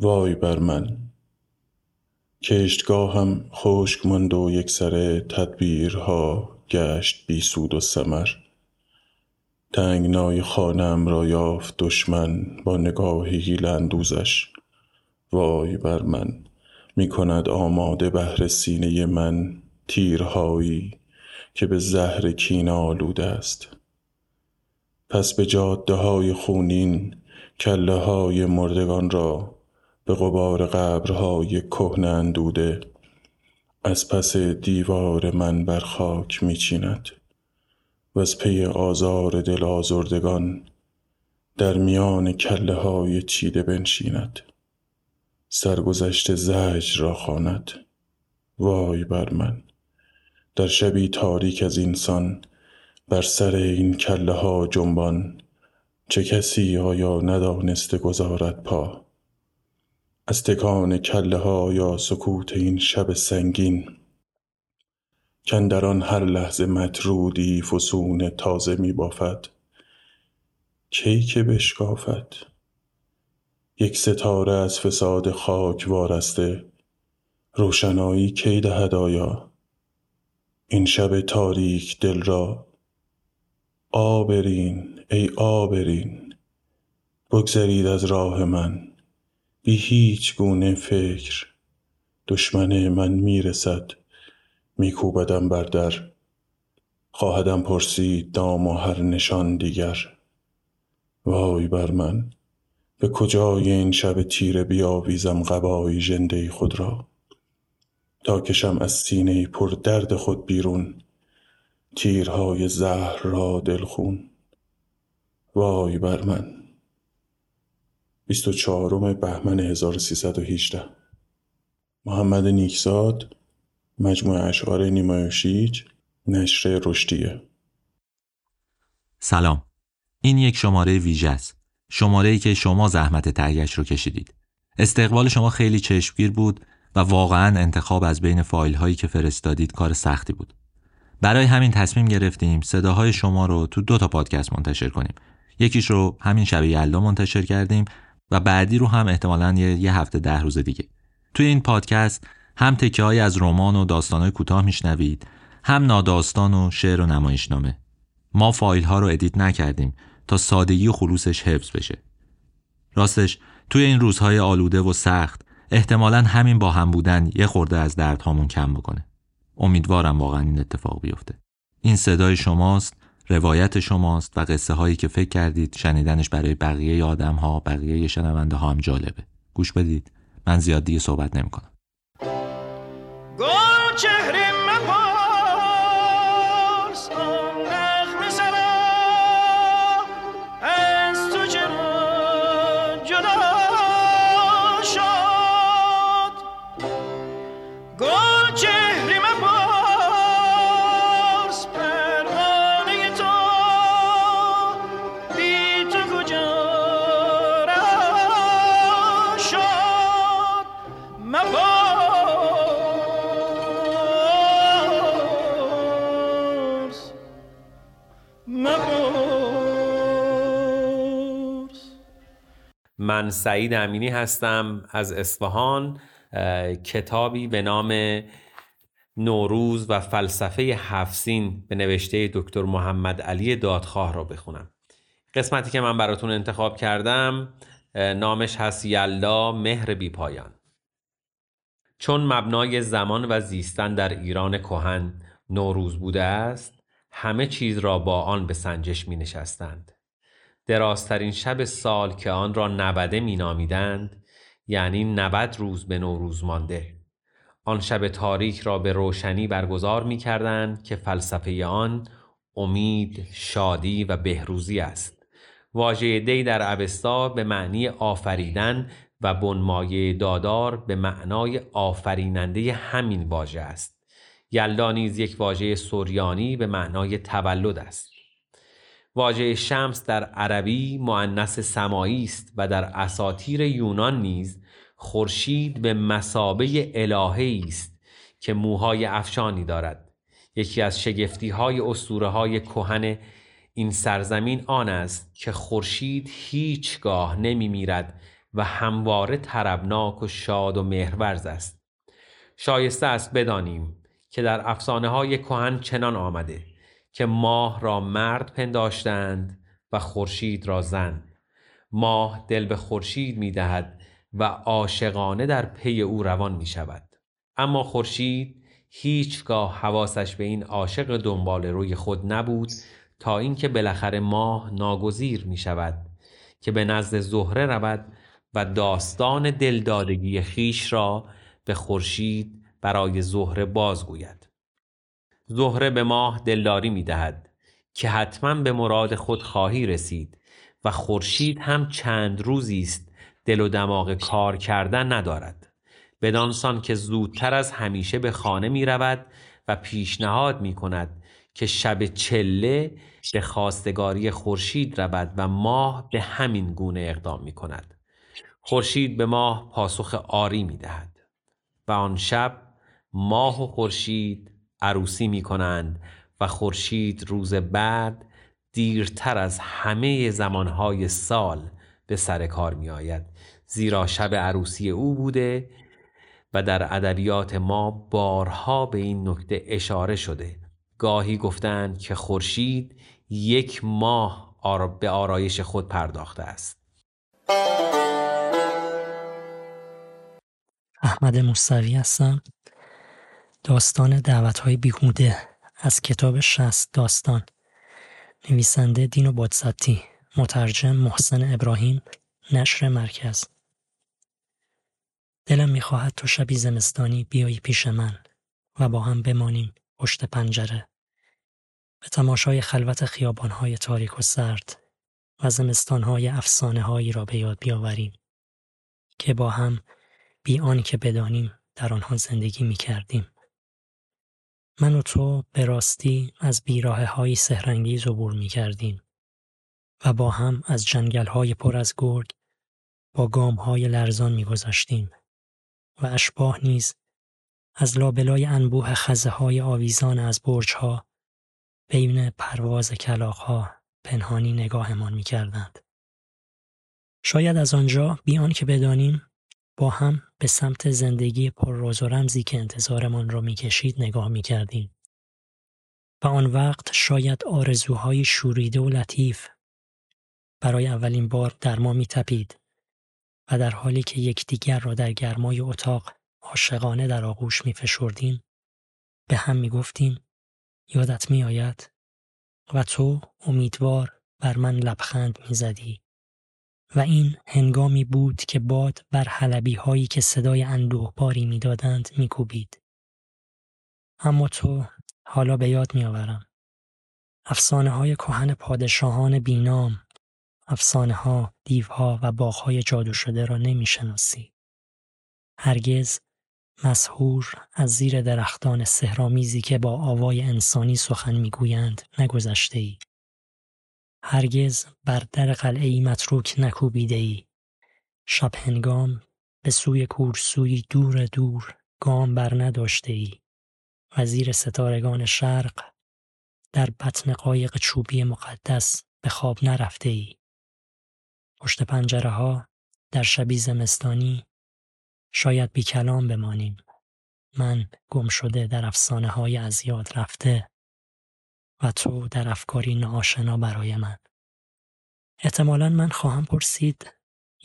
وای بر من. کشتگاهم خشک ماند و یکسره تدبیرها گشت بی سود و ثمر. تنگنای خانهام را یافت دشمن با نگاه حیله اندوزش. وای بر من می کند آماده بهر سینه من تیرهایی که به زهر کینه آلوده است. پس به جاده های خونین کله های مردگان را به غبار قبرهای کهنه اندوده از پس دیوار من بر خاک می چیند وز پی آزار دل آزردگان در میان کله های چیده بنشیند. سرگذشت زجر را خواند. وای بر من! در شبی تاریک از اینسان بر سر این کله ها جنبان چه کسی آیا ندانسته گذارد پا؟ از تکان کله ها یا سکوت این شب سنگین کاندر آن هر لحظه مطرودی فسون تازه می بافد کی که بشکافد؟ یک ستاره از فساد خاک وارسته روشنایی کی دهد آیا؟ این شب تاریک دل را آبرین ای آبرین بگذرید از راه من. بی هیچ گونه فکر دشمن من می رسد می کوبدم بر در خواهدم پرسید دام و هر نشان دیگر. وای بر من به کجای این شب تیره بیاویزم قبای ژنده خود را؟ تا کشم از سینه پر درد خود بیرون تیرهای زهر را دلخون. وای بر من 24 بهمن 1318 محمد نیکزاد مجموعه اشعار نیمایوشیج نشر رشدیه. سلام. این یک شماره ویژه است. شماره ای که شما زحمت تهیهش رو کشیدید. استقبال شما خیلی چشمگیر بود و واقعا انتخاب از بین فایل هایی که فرستادید کار سختی بود. برای همین تصمیم گرفتیم صداهای شما رو تو دو تا پادکست منتشر کنیم. یکیش رو همین شب یلدا منتشر کردیم و بعدی رو هم احتمالا یه, یه هفته ده روز دیگه. توی این پادکست هم تکه از رمان و داستان های کوتاه میشنوید هم ناداستان و شعر و نمایشنامه. ما فایل ها رو ادیت نکردیم تا سادگی و خلوصش حفظ بشه. راستش توی این روزهای آلوده و سخت احتمالا همین با هم بودن یه خورده از دردهامون کم بکنه. امیدوارم واقعا این اتفاق بیفته. این صدای شماست. روایت شماست و قصه هایی که فکر کردید شنیدنش برای بقیه آدم ها بقیه شنونده ها هم جالبه. گوش بدید. من زیاد دیگه صحبت نمی من سعید امینی هستم از اصفهان. کتابی به نام نوروز و فلسفه هفسین به نوشته دکتر محمد علی دادخواه را بخونم. قسمتی که من براتون انتخاب کردم نامش هست یلدا مهر بی پایان. چون مبنای زمان و زیستن در ایران کهن نوروز بوده است همه چیز را با آن به سنجش می نشستند. درازترین شب سال که آن را نبده می نامیدند یعنی نبد روز به نوروز مانده. آن شب تاریک را به روشنی برگزار می کردند که فلسفه آن امید، شادی و بهروزی است. واژه دی در اوستا به معنی آفریدن و بنمایه دادار به معنای آفریننده همین واژه است. یلدا نیز یک واژه سوریانی به معنای تولد است. واژه شمس در عربی معنس سمایی است و در اساطیر یونان نیز خورشید به مسابه الهه است که موهای افشانی دارد. یکی از شگفتی های اسطوره های کهن این سرزمین آن است که خورشید هیچگاه نمی میرد و همواره طربناک و شاد و مهرورز است. شایسته است بدانیم که در افسانه های کهن چنان آمده. که ماه را مرد پنداشتند و خورشید را زن. ماه دل به خورشید می دهد و عاشقانه در پی او روان می شود. اما خورشید هیچگاه حواسش به این عاشق دنبال روی خود نبود تا اینکه بالاخره ماه ناگزیر می شود که به نزد زهره رود و داستان دلدادگی خیش را به خورشید برای زهره بازگوید. زهره به ماه دلداری می دهد که حتما به مراد خود خواهی رسید و خورشید هم چند روزی است دل و دماغ کار کردن ندارد. بدانسان که زودتر از همیشه به خانه می رود و پیشنهاد می کند که شب چله به خواستگاری خورشید رود و ماه به همین گونه اقدام می کند خورشید به ماه پاسخ آری می دهد و آن شب ماه و خورشید عروسی می کنند و خورشید روز بعد دیرتر از همه زمانهای سال به سر کار می آید زیرا شب عروسی او بوده و در ادبیات ما بارها به این نکته اشاره شده. گاهی گفتند که خورشید یک ماه به آرایش خود پرداخته است. احمد مستوی هستم. داستان دعوت های بیهوده از کتاب شست داستان. نویسنده دین و بادستی مترجم محسن ابراهیم نشر مرکز. دلم می‌خواهد تو شبی زمستانی بیایی پیش من و با هم بمانیم پشت پنجره. به تماشای خلوت خیابانهای تاریک و سرد و زمستانهای افسانه هایی را به یاد بیاوریم که با هم بی آن که بدانیم در آنها زندگی می کردیم. من و تو به راستی از بیراه های سهرنگیز عبور می کردیم و با هم از جنگل های پر از گرگ با گام های لرزان می گذاشتیم و اشباه نیز از لابلای انبوه خزه های آویزان از برج ها بین پرواز کلاق ها پنهانی نگاهمان می کردند. شاید از آنجا بیان که بدانیم با هم به سمت زندگی پر روز و رمزی که انتظارمان را می‌کشید نگاه می‌کردیم. و آن وقت شاید آرزوهای شوریده و لطیف برای اولین بار در ما میتپید و در حالی که یکدیگر را در گرمای اتاق عاشقانه در آغوش میفشردیم به هم می‌گفتیم یادت میآید و تو امیدوار بر من لبخند می‌زدی و این هنگامی بود که باد بر حلبی هایی که صدای باری می‌دادند میکوبید. اما تو حالا به یاد میآورم. افسانه های کهن پادشاهان بینام، افسانه ها، دیوها و باغهای جادو شده را نمی‌شناسی. هرگز مسهور از زیر درختان سهرامیزی که با آوای انسانی سخن می‌گویند نگذشته ای. هرگز بر در قلعه متروک نکوبیده ای. شب هنگام به سوی کورسوی دور دور گام بر نداشته ای. وزیر ستارگان شرق در بطن قایق چوبی مقدس به خواب نرفته ای. پشت پنجره ها در شبی زمستانی شاید بی کلام بمانیم. من گم شده در افسانه های از یاد رفته و تو در افکاری ناآشنا برای من. احتمالا من خواهم پرسید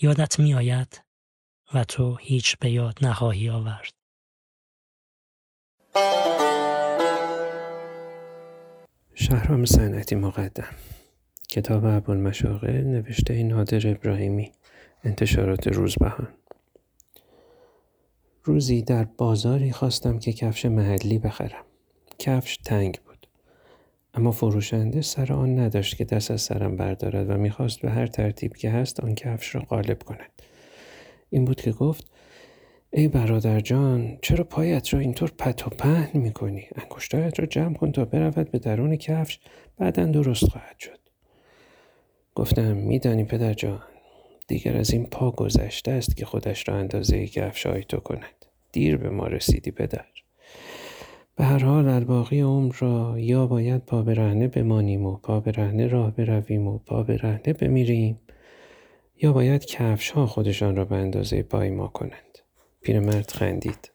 یادت می آید و تو هیچ به یاد نخواهی آورد. شهرام صنعتی مقدم. کتاب ابوالمشاغل نوشته نادر ابراهیمی. انتشارات روزبهان. روزی در بازاری خواستم که کفش محلی بخرم. کفش تنگ بود. اما فروشنده سر آن نداشت که دست از سرم بردارد و می‌خواست به هر ترتیب که هست آن کفش را غالب کند. این بود که گفت ای برادر جان چرا پایت را اینطور پت و پهن می‌کنی؟ انگشتایت را جمع کن تا برود به درون کفش بعدا درست خواهد شد. گفتم میدانی پدر جان دیگر از این پا گذشته است که خودش را اندازه کفش تو کند. دیر به ما رسیدی پدر. به هر حال الباقی عمر را یا باید پا برهنه بمانیم و پا برهنه راه برویم و پا برهنه بمیریم یا باید کفش ها خودشان را به اندازه پای ما کنند. پیرمرد خندید.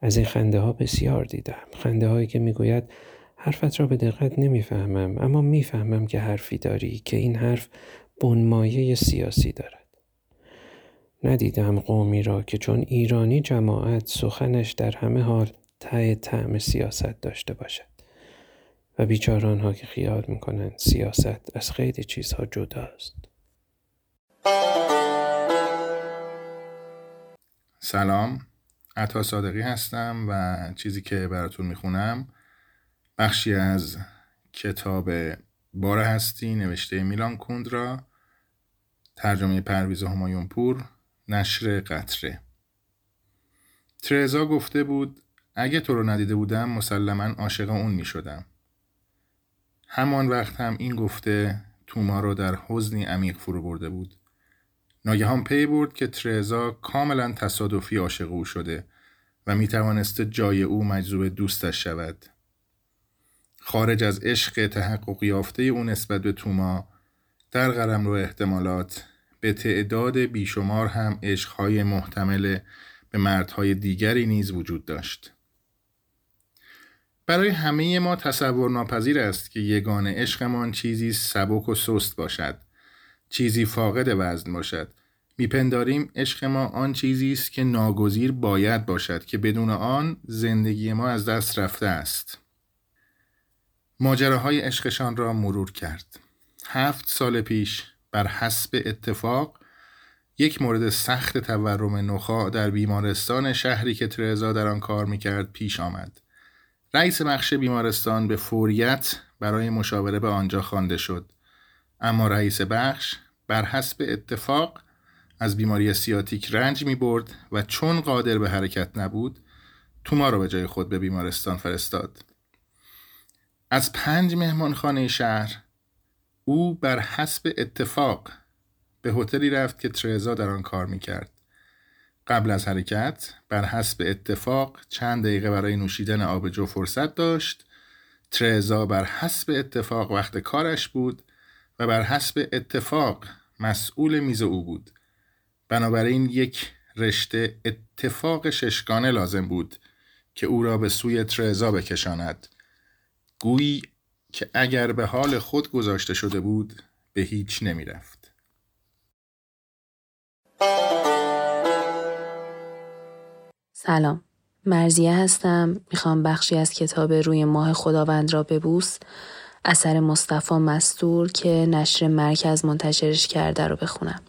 از این خنده ها بسیار دیدم. خنده هایی که می‌گوید حرفت را به دقت نمی‌فهمم اما می‌فهمم که حرفی داری که این حرف بنمایه سیاسی دارد. ندیدم قومی را که چون ایرانی جماعت سخنش در همه حال ته طعم سیاست داشته باشد. و بیچاران ها که خیال می‌کنند سیاست از خیلی چیزها جداست. سلام. عطا صادقی هستم و چیزی که براتون می‌خونم بخشی از کتاب بار هستی نوشته میلان کندرا ترجمه پرویز همایونپور نشر قطره. ترزا گفته بود اگه تو رو ندیده بودم مسلما عاشق اون می شدم. همان وقت هم این گفته توما رو در حزنی عمیق فرو برده بود. ناگهان پی برد که ترزا کاملا تصادفی عاشق او شده و می توانسته جای او مجذوب دوستش شود. خارج از عشق تحقق یافته او نسبت به توما در قرم رو احتمالات به تعداد بیشمار هم عشقهای محتمل به مردهای دیگری نیز وجود داشت. برای همه ما تصور ناپذیر است که یگان عشقمان چیزی سبک و سست باشد چیزی فاقد وزن باشد. میپنداریم عشق ما آن چیزی است که ناگزیر باید باشد که بدون آن زندگی ما از دست رفته است. ماجراهای عشقشان را مرور کرد. هفت سال پیش بر حسب اتفاق یک مورد سخت تورم نخا در بیمارستان شهری که ترزا در آن کار می‌کرد پیش آمد. رئیس بخش بیمارستان به فوریت برای مشاوره به آنجا خوانده شد. اما رئیس بخش بر حسب اتفاق از بیماری سیاتیک رنج می برد و چون قادر به حرکت نبود توما را به جای خود به بیمارستان فرستاد. از پنج مهمانخانه شهر او بر حسب اتفاق به هتلی رفت که ترزا در آن کار می کرد قبل از حرکت بر حسب اتفاق چند دقیقه برای نوشیدن آبجو فرصت داشت. ترزا بر حسب اتفاق وقت کارش بود و بر حسب اتفاق مسئول میز او بود. بنابراین یک رشته اتفاق ششگانه لازم بود که او را به سوی ترزا بکشاند. گویی که اگر به حال خود گذاشته شده بود به هیچ نمی رفت. سلام. مرزیه هستم. می‌خوام بخشی از کتاب روی ماه خداوند را ببوس. اثر مصطفی مستور که نشر مرکز منتشرش کرده رو بخونم.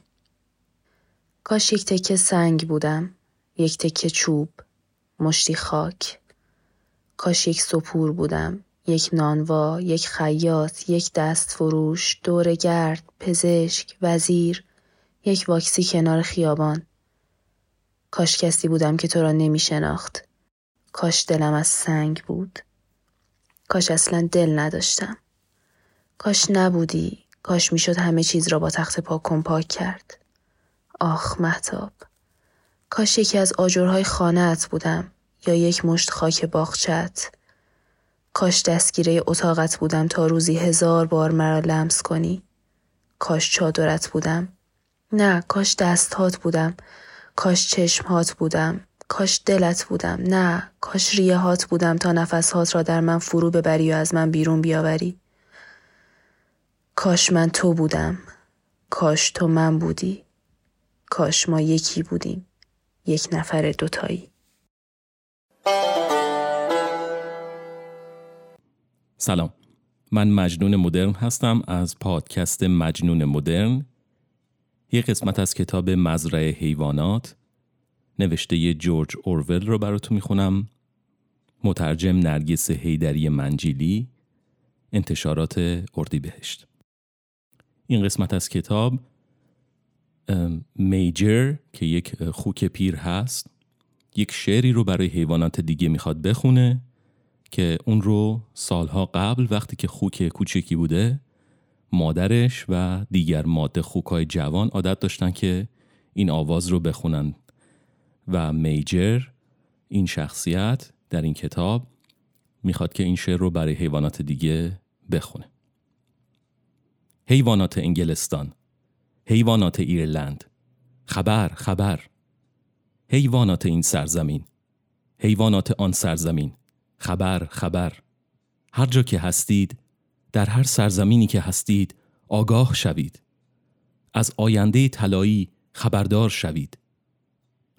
کاش یک تکه سنگ بودم. یک تکه چوب. مشتی خاک. کاش یک سپور بودم. یک نانوا یک خیاط یک دست فروش دور گرد پزشک وزیر یک واکسی کنار خیابان. کاش کسی بودم که تو را نمی شناخت. کاش دلم از سنگ بود. کاش اصلا دل نداشتم. کاش نبودی. کاش می‌شد همه چیز را با تخت پاک پاک کرد. آخ محتاب. کاش یکی از آجرهای خانهت بودم یا یک مشت خاک باغچت. کاش دستگیره اتاقت بودم تا روزی هزار بار مرا لمس کنی. کاش چادرت بودم. نه کاش دستهات بودم کاش چشمهات بودم کاش دلت بودم. نه کاش ریه هات بودم تا نفسهات را در من فرو ببری و از من بیرون بیاوری. کاش من تو بودم کاش تو من بودی کاش ما یکی بودیم یک نفر دوتایی. سلام. من مجنون مدرن هستم از پادکست مجنون مدرن یک قسمت از کتاب مزرعه حیوانات نوشته جورج اورول رو براتون می‌خونم. مترجم نرگس هیدری منجیلی انتشارات اردیبهشت. این قسمت از کتاب میجر که یک خوک پیر هست یک شعری رو برای حیوانات دیگه می‌خواد بخونه که اون رو سالها قبل وقتی که خوک کوچکی بوده مادرش و دیگر ماده خوکای جوان عادت داشتن که این آواز رو بخونن. و میجر این شخصیت در این کتاب می‌خواد که این شعر رو برای حیوانات دیگه بخونه. حیوانات انگلستان حیوانات ایرلند. خبر خبر. حیوانات این سرزمین حیوانات آن سرزمین. خبر خبر. هر جا که هستید در هر سرزمینی که هستید آگاه شوید. از آینده طلایی خبردار شوید.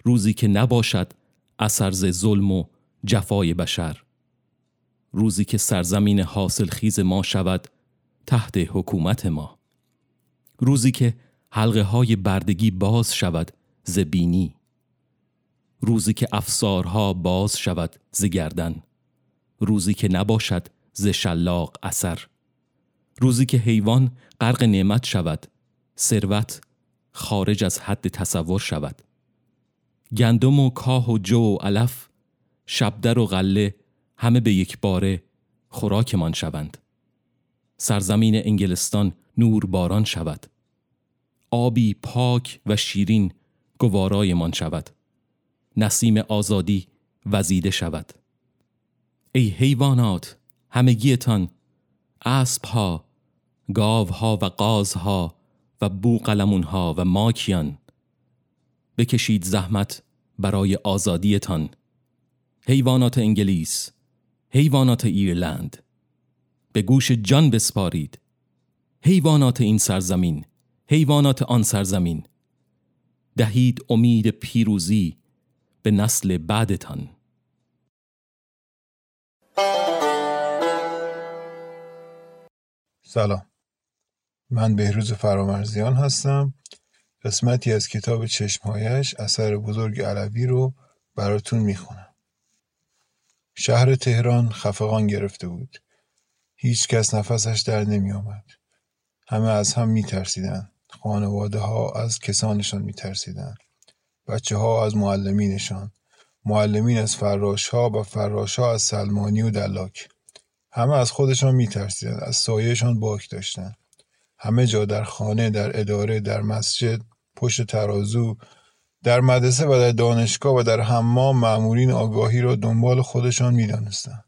روزی که نباشد اثر ز ظلم و جفای بشر. روزی که سرزمین حاصل خیز ما شود تحت حکومت ما. روزی که حلقه های بردگی باز شود ز بینی. روزی که افسارها باز شود ز گردن. روزی که نباشد ز شلاق اثر. روزی که حیوان غرق نعمت شود ثروت خارج از حد تصور شود. گندم و کاه و جو و علف شبدر و غله همه به یک باره خوراکمان شوند. سرزمین انگلستان نور باران شود. آبی پاک و شیرین گوارایمان شود. نسیم آزادی وزیده شود. ای حیوانات همگیتان اسبها گاوها و قازها و بوقلمونها و ماکیان. بکشید زحمت برای آزادیتان. حیوانات انگلیس حیوانات ایرلند. به گوش جان بسپارید. حیوانات این سرزمین حیوانات آن سرزمین. دهید امید پیروزی به نسل بعدتان. سلام. من بهروز فرامرزیان هستم قسمتی از کتاب چشمهایش اثر بزرگ علوی رو براتون می‌خونم شهر تهران خفقان گرفته بود هیچ کس نفسش در نمی آمد. همه از هم می ترسیدن. خانواده ها از کسانشان می ترسیدن. بچه ها از معلمینشان. معلمین از فراش ها و فراش ها از سلمانی و دلاک. همه از خودشان می ترسیدن. از سایهشان باک داشتن. همه جا در خانه، در اداره، در مسجد، پشت ترازو، در مدرسه و در دانشگاه و در حمام معمولین آگاهی را دنبال خودشان می دانستن.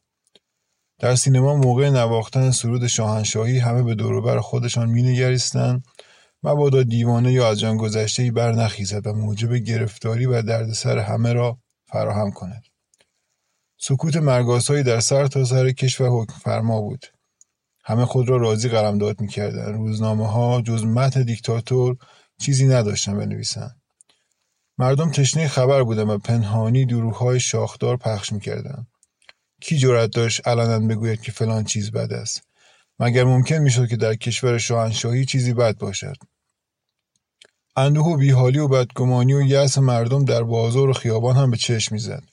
در سینما موقع نواختن سرود شاهنشاهی همه به دوروبر خودشان مینگریستند. مبادا دیوانه یا از جان گذشته بر نخیزد و موجب گرفتاری و دردسر همه را فراهم کند. سکوت مرگاسایی در سر تا سر کشور حکم فرما بود. همه خود را راضی قلمداد می‌کردند روزنامه ها جز متن دیکتاتور چیزی نداشتن بنویسند مردم تشنه خبر بودند و پنهانی دروغهای شاخدار پخش می‌کردند کی جرأت داشت علنا بگوید که فلان چیز بد است؟ مگر ممکن می‌شد که در کشور شاهنشاهی چیزی بد باشد؟ اندوه و بیحالی و بدگمانی و یأس مردم در بازار و خیابان هم به چشم می‌زد.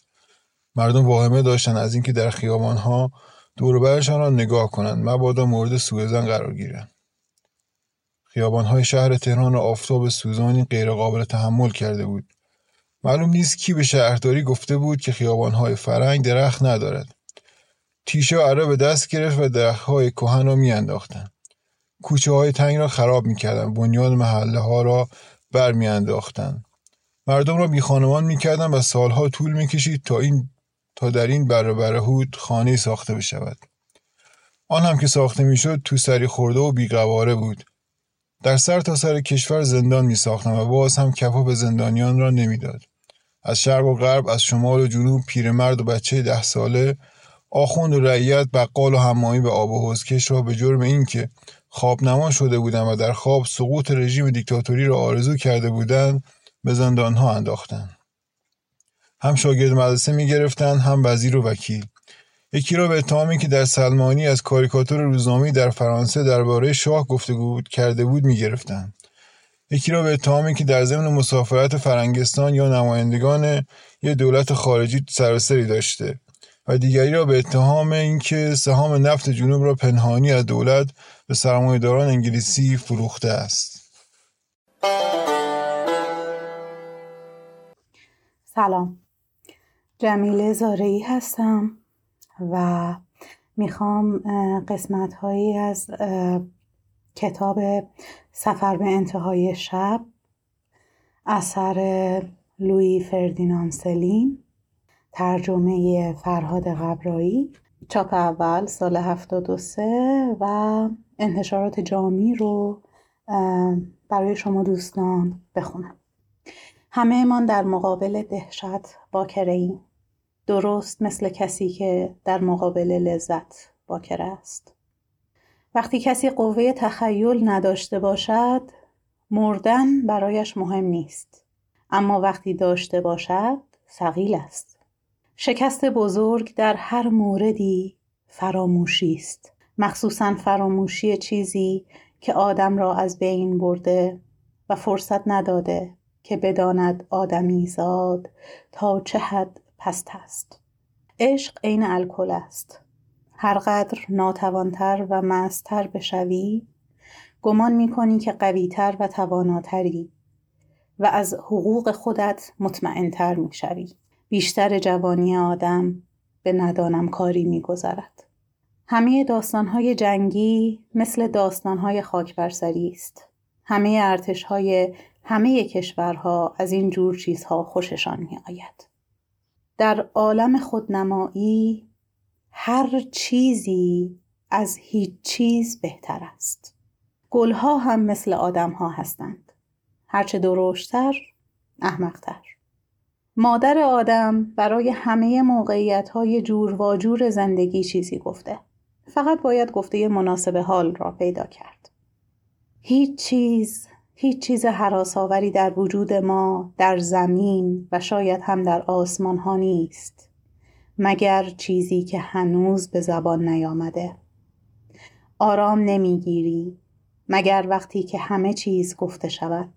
مردم واهمه داشتند از اینکه در خیابانها دوربرشان را نگاه کنند. مبادا مورد سوء قرار گیرند. خیابانهای شهر تهران را آفتاب سوزانی غیرقابل تحمل کرده بود. معلوم نیست کی به شهرداری گفته بود که خیابانهای فرنگ درخت ندارد. تیشه اره به دست گرفت و درختهای کهن را میانداختند. کوچه های تنگ را خراب می‌کردند. بنیاد محله ها را بر میانداختند مردم را بی خانمان می‌کردند و سالها طول می‌کشید تا این تا در این بره برهود خانه ساخته بشود. آن هم که ساخته می‌شد تو سری خورده و بیقواره بود. در سر تا سر کشور زندان می و باز هم کفا به زندانیان را نمی‌داد. از شرق و غرب از شمال و جنوب پیرمرد و بچه ده ساله آخوند و رعیت بقال و همایی به آب و حوزکش را به جرم اینکه خواب نما شده بودند و در خواب سقوط رژیم دیکتاتوری را آرزو کرده بودند به زندانها انداختند. هم شاگرد مدرسه می گرفتند هم وزیر و وکیل. یکی را به اتهامی که در سلمانی از کاریکاتور روزنامه در فرانسه درباره شاه گفتگو کرده بود می‌گرفتند یکی را به اتهامی که در ضمن مسافرت فرنگستان یا نمایندگان یک دولت خارجی سرسری داشته و دیگری را به اتهام اینکه سهام نفت جنوب را پنهانی از دولت به سرمایهداران انگلیسی فروخته است. سلام. جمیله زارعی هستم و می‌خوام قسمت هایی از کتاب سفر به انتهای شب اثر لوی فردینان سلین ترجمه فرهاد غبرایی چاپ اول سال 73 و انتشارات جامی رو برای شما دوستان بخونم. همه من در مقابل دهشت باکره ایم درست مثل کسی که در مقابل لذت باکره است. وقتی کسی قوه تخیل نداشته باشد مردن برایش مهم نیست. اما وقتی داشته باشد سقیل است. شکست بزرگ در هر موردی فراموشی است. مخصوصا فراموشی چیزی که آدم را از بین برده و فرصت نداده که بداند آدمی زاد تا چه حد پست است. عشق عین الکل است. هرقدر ناتوانتر و مستر بشوی گمان می‌کنی که قویتر و تواناتری و از حقوق خودت مطمئنتر می‌شوی. بیشتر جوانی آدم به ندانم کاری میگذرد. همه داستانهای جنگی مثل داستانهای خاکبرسری است. همه ارتشهای همه کشورها از این جور چیزها خوششان می آید. در عالم خودنمایی هر چیزی از هیچ چیز بهتر است. گلها هم مثل آدمها هستند. هرچه درشتر، احمقتر. مادر آدم برای همه موقعیت های جور و جور زندگی چیزی گفته. فقط باید گفته مناسب حال را پیدا کرد. هیچ چیز هیچ چیز حراساوری در وجود ما در زمین و شاید هم در آسمان ها نیست مگر چیزی که هنوز به زبان نیامده آرام نمی‌گیری مگر وقتی که همه چیز گفته شود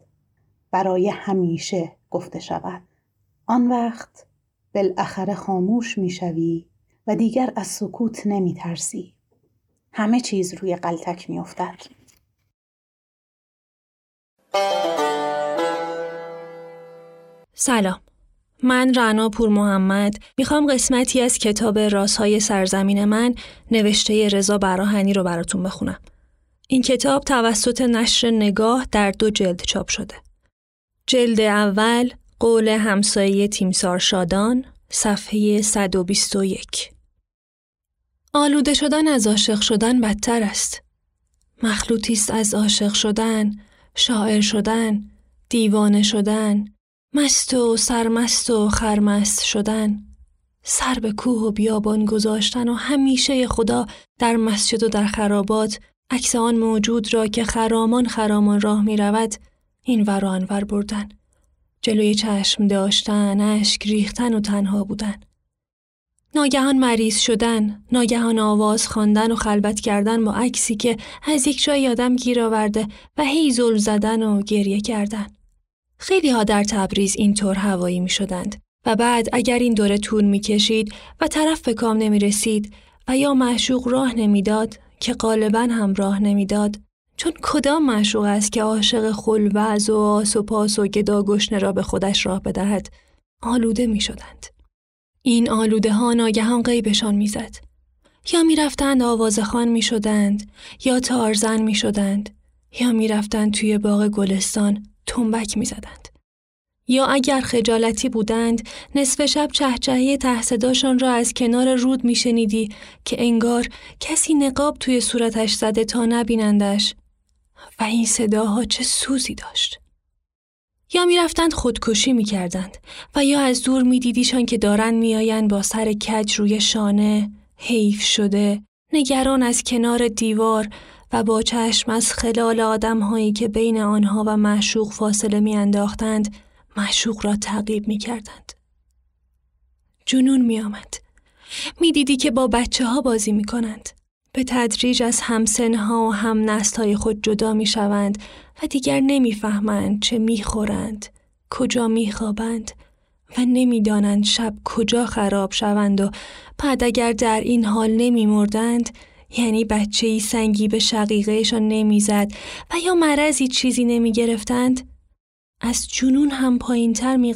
برای همیشه گفته شود آن وقت بالاخره خاموش می‌شوی و دیگر از سکوت نمی ترسی. همه چیز روی قلتک می افتد. سلام من رنا پور محمد می‌خوام قسمتی از کتاب رازهای سرزمین من نوشته رضا براهنی رو براتون بخونم. این کتاب توسط نشر نگاه در دو جلد چاپ شده. جلد اول قول همسایه تیمسار شادان صفحه 121 آلوده شدن از عاشق شدن بدتر است. مخلوطی است از عاشق شدن، شاعر شدن، دیوانه شدن، مست و سرمست و خرمست شدن، سر به کوه و بیابان گذاشتن و همیشه خدا در مسجد و در خرابات عکس آن موجود را که خرامان خرامان راه می رود این ور ور بردن. جلوی چشم داشتن، اشک ریختن و تنها بودن. ناگهان مریض شدن، ناگهان آواز خواندن و خلوت کردن با عکسی که از یک جای آدم گیر آورده و هی زل زدن و گریه کردن. خیلی ها در تبریز اینطور هوایی می شدند و بعد اگر این دوره طول می کشید و طرف به کام نمی رسید و یا معشوق راه نمی‌داد که غالبا هم راه نمی‌داد چون کدام معشوق است که عاشق خلوز و آس و پاس و گدا گشنه را به خودش راه بدهد آلوده می شدند. این آلوده ها ناگهان غیبشان می‌زد. یا می‌رفتند آوازخان می شدند یا تارزن می شدند یا می‌رفتند توی باغ گلستان تنبک می زدند. یا اگر خجالتی بودند نصف شب چهچهی تحصداشان را از کنار رود می شنیدی که انگار کسی نقاب توی صورتش زده تا نبینندش و این صداها چه سوزی داشت. یا می‌رفتند خودکشی می‌کردند و یا از دور میدیدیشان که دارن میآیند با سر کج روی شانه حیف شده نگران از کنار دیوار و با چشم از خلال آدمهایی که بین آنها و معشوق فاصله میانداختند معشوق را تعقیب می‌کردند. جنون میآمد. می‌دیدی که با بچه ها بازی می‌کنند. به تدریج از همسنها و هم خود جدا می شوند و دیگر نمی‌فهمند چه می‌خورند، کجا میخوابند و نمی‌دانند شب کجا خراب شوند و بعد اگر در این حال نمیمردند یعنی بچه ای سنگی به شقیقهشان نمی‌زد و یا مرضی چیزی نمی گرفتند از جنون هم پایین تر می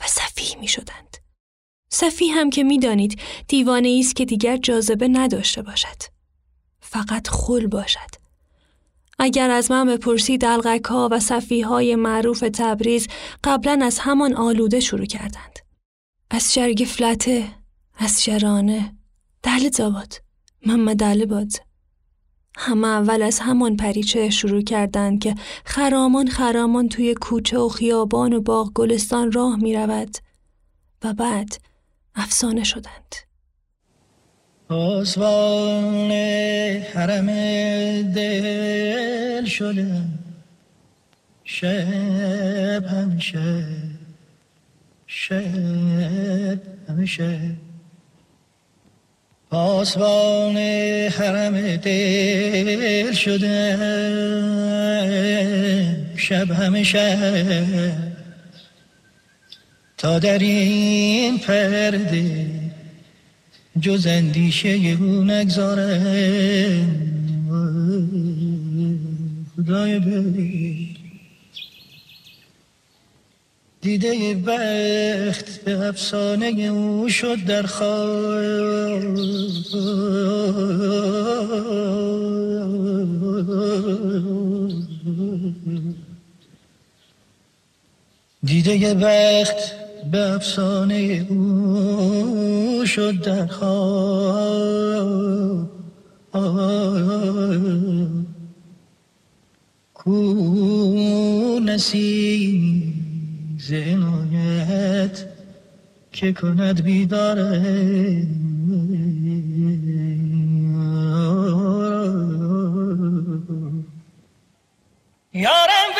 و صفیح می شدند. صفی هم که می‌دانید دیوانه است که دیگر جاذبه نداشته باشد. فقط خل باشد. اگر از من بپرسید دلغک ها و صفی های معروف تبریز قبلا از همان آلوده شروع کردند. از شرگ فلته، از شرانه، دل زاباد، محمد باد. همه اول از همان پریچه شروع کردند که خرامان خرامان توی کوچه و خیابان و باغ گلستان راه می رود و بعد افسانه شدند. آسوان حرم دل شده. شب همیشه شب همیشه. پاسبان حرم دل شده. شب همیشه. تا در این پرده جز اندیشه او نگذاره خدای بری. دیده بخت به افسانه او شد در خواب دیده بخت به افسانه او شد در خواب. کو نسیم زنایت که کند بیداره یارم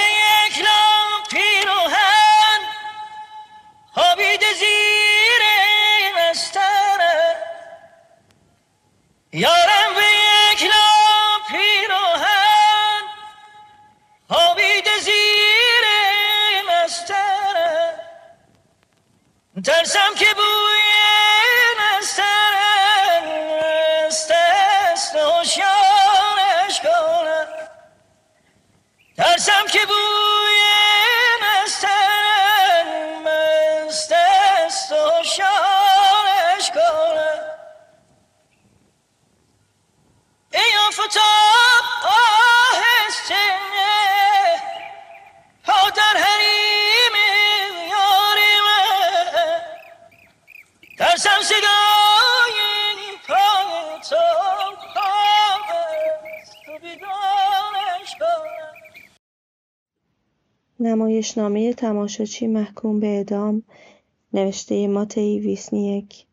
زیر مستره یارم به یک لام پیروهن خوابید زیر مستره. ترسم که بوی ترسم که بوی مستن مست است و شانش کنم ای آفتاب آهسته پا در حریم یاری من. ترسم صدای پای تو تو بیدارش کنم نمایشنامه تماشاچی محکوم به اعدام نوشته ماتئی ویسنیک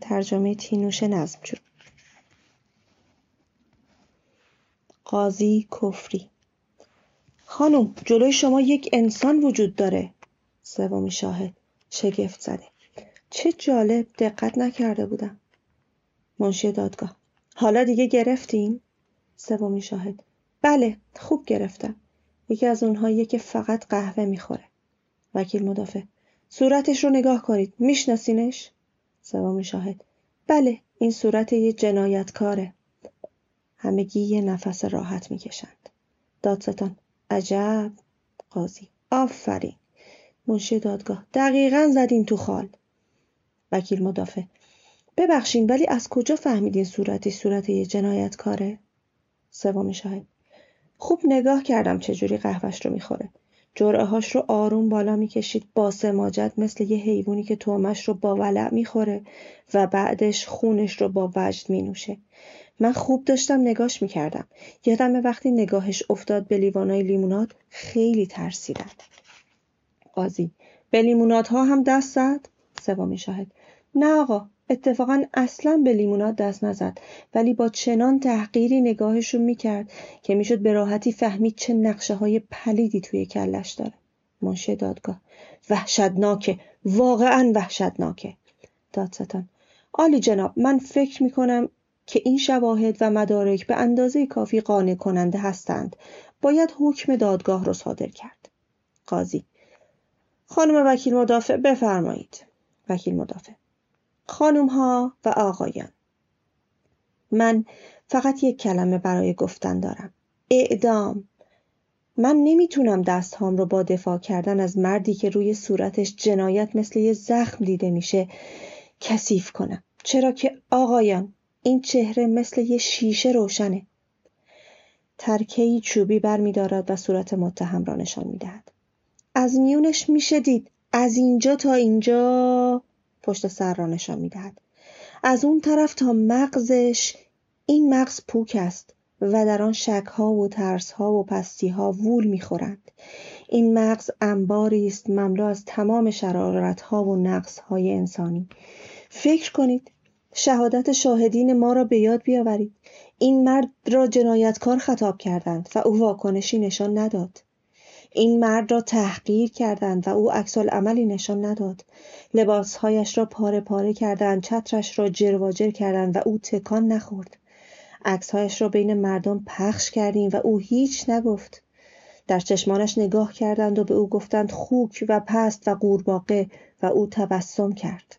ترجمه تینوش نظمجو قاضی کفری. خانم جلوی شما یک انسان وجود داره. سومی شاهد شگفت زده. چه جالب دقت نکرده بودم. منشی دادگاه. حالا دیگه گرفتین سومی شاهد. بله خوب گرفتم. یکی از اونهاییه که فقط قهوه می‌خوره. وکیل مدافع. صورتش رو نگاه کنید. میشناسینش؟ سومی شاهد. بله این صورت یه جنایتکاره. همگی یه نفس راحت می‌کشند. دادستان. عجب. قاضی. آفرین. منشی دادگاه. دقیقا زدین تو خال. وکیل مدافع. ببخشین ولی از کجا فهمیدین صورتی صورت یه جنایتکاره؟ سومی شاهد. خوب نگاه کردم چجوری قهوهش رو می‌خوره. جرعه هاش رو آروم بالا می‌کشید. با سماجت مثل یه حیوانی که تومش رو با ولع می‌خوره و بعدش خونش رو با وجد مینوشه. من خوب داشتم نگاش می‌کردم. یادم وقتی نگاهش افتاد به لیوانای لیموناد خیلی ترسیدم. قاضی به لیموناد ها هم دست زد؟ سومی شاهد. نه آقا. اتفاقا اصلا به لیموناد دست نزد ولی با چنان تحقیری نگاهش رو می‌کرد که می‌شد به راحتی فهمید چه نقشه های پلیدی توی کلش داره. منشی دادگاه. وحشتناکه. واقعا وحشتناکه. دادستان. عالی جناب من فکر می‌کنم که این شواهد و مدارک به اندازه کافی قانع کننده هستند. باید حکم دادگاه رو صادر کرد. قاضی. خانم وکیل مدافع بفرمایید. وکیل مدافع. خانم ها و آقایان. من فقط یک کلمه برای گفتن دارم. اعدام. من نمی‌تونم دستهام رو با دفاع کردن از مردی که روی صورتش جنایت مثل یه زخم دیده میشه کثیف کنم. چرا که آقایان این چهره مثل یه شیشه روشنه. ترکهی چوبی بر می دارد و صورت متهم را نشان می دهد. از میونش میشه دید از اینجا تا اینجا. پشت سر را نشان می دهد. از اون طرف تا مغزش این مغز پوک است و در آن شکها و ترسها و پستیها وول می‌خورند. این مغز انباری است مملو از تمام شرارتها و نقصهای انسانی. فکر کنید شهادت شاهدین ما را به یاد بیاورید. این مرد را جنایتکار خطاب کردند و او واکنشی نشان نداد. این مرد را تحقیر کردند و او عکس عملی نشان نداد. لباسهایش را پاره پاره کردند چترش را جرواجر کردند و او تکان نخورد. عکسهایش را بین مردم پخش کردیم و او هیچ نگفت. در چشمانش نگاه کردند و به او گفتند خوک و پست و قورباغه و او تبسم کرد.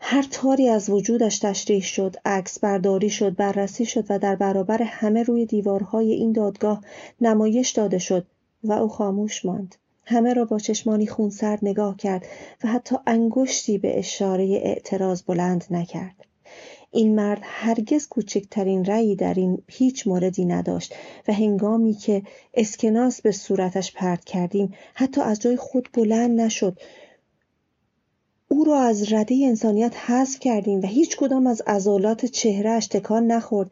هر تاری از وجودش تشریح شد عکس برداری شد بررسی شد و در برابر همه روی دیوارهای این دادگاه نمایش داده شد. و او خاموش ماند. همه را با چشمانی خونسرد نگاه کرد و حتی انگشتی به اشاره اعتراض بلند نکرد. این مرد هرگز کوچکترین رأیی در این هیچ موردی نداشت و هنگامی که اسکناس به صورتش پرت کردیم حتی از جای خود بلند نشد. او را از رده انسانیت حذف کردیم و هیچ کدام از عضلات چهرهش تکان نخورد.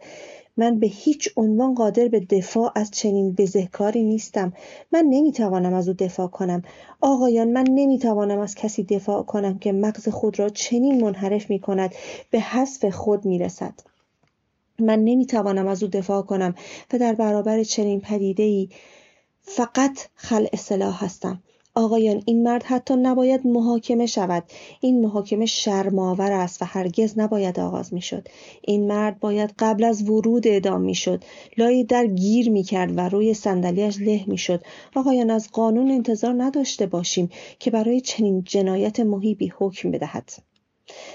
من به هیچ عنوان قادر به دفاع از چنین بزهکاری نیستم. من نمی‌توانم از او دفاع کنم. آقایان من نمی‌توانم از کسی دفاع کنم که مغز خود را چنین منحرف می کند به حذف خود می‌رسد. من نمی‌توانم از او دفاع کنم و در برابر چنین پدیده ای فقط خلع سلاح هستم. آقایان این مرد حتی نباید محاکمه شود. این محاکمه شرمآور است و هرگز نباید آغاز می‌شد. این مرد باید قبل از ورود اعدام می‌شد. لای در گیر می‌کرد و روی صندلیاش له می‌شد. آقایان از قانون انتظار نداشته باشیم که برای چنین جنایت محیبی حکم بدهد.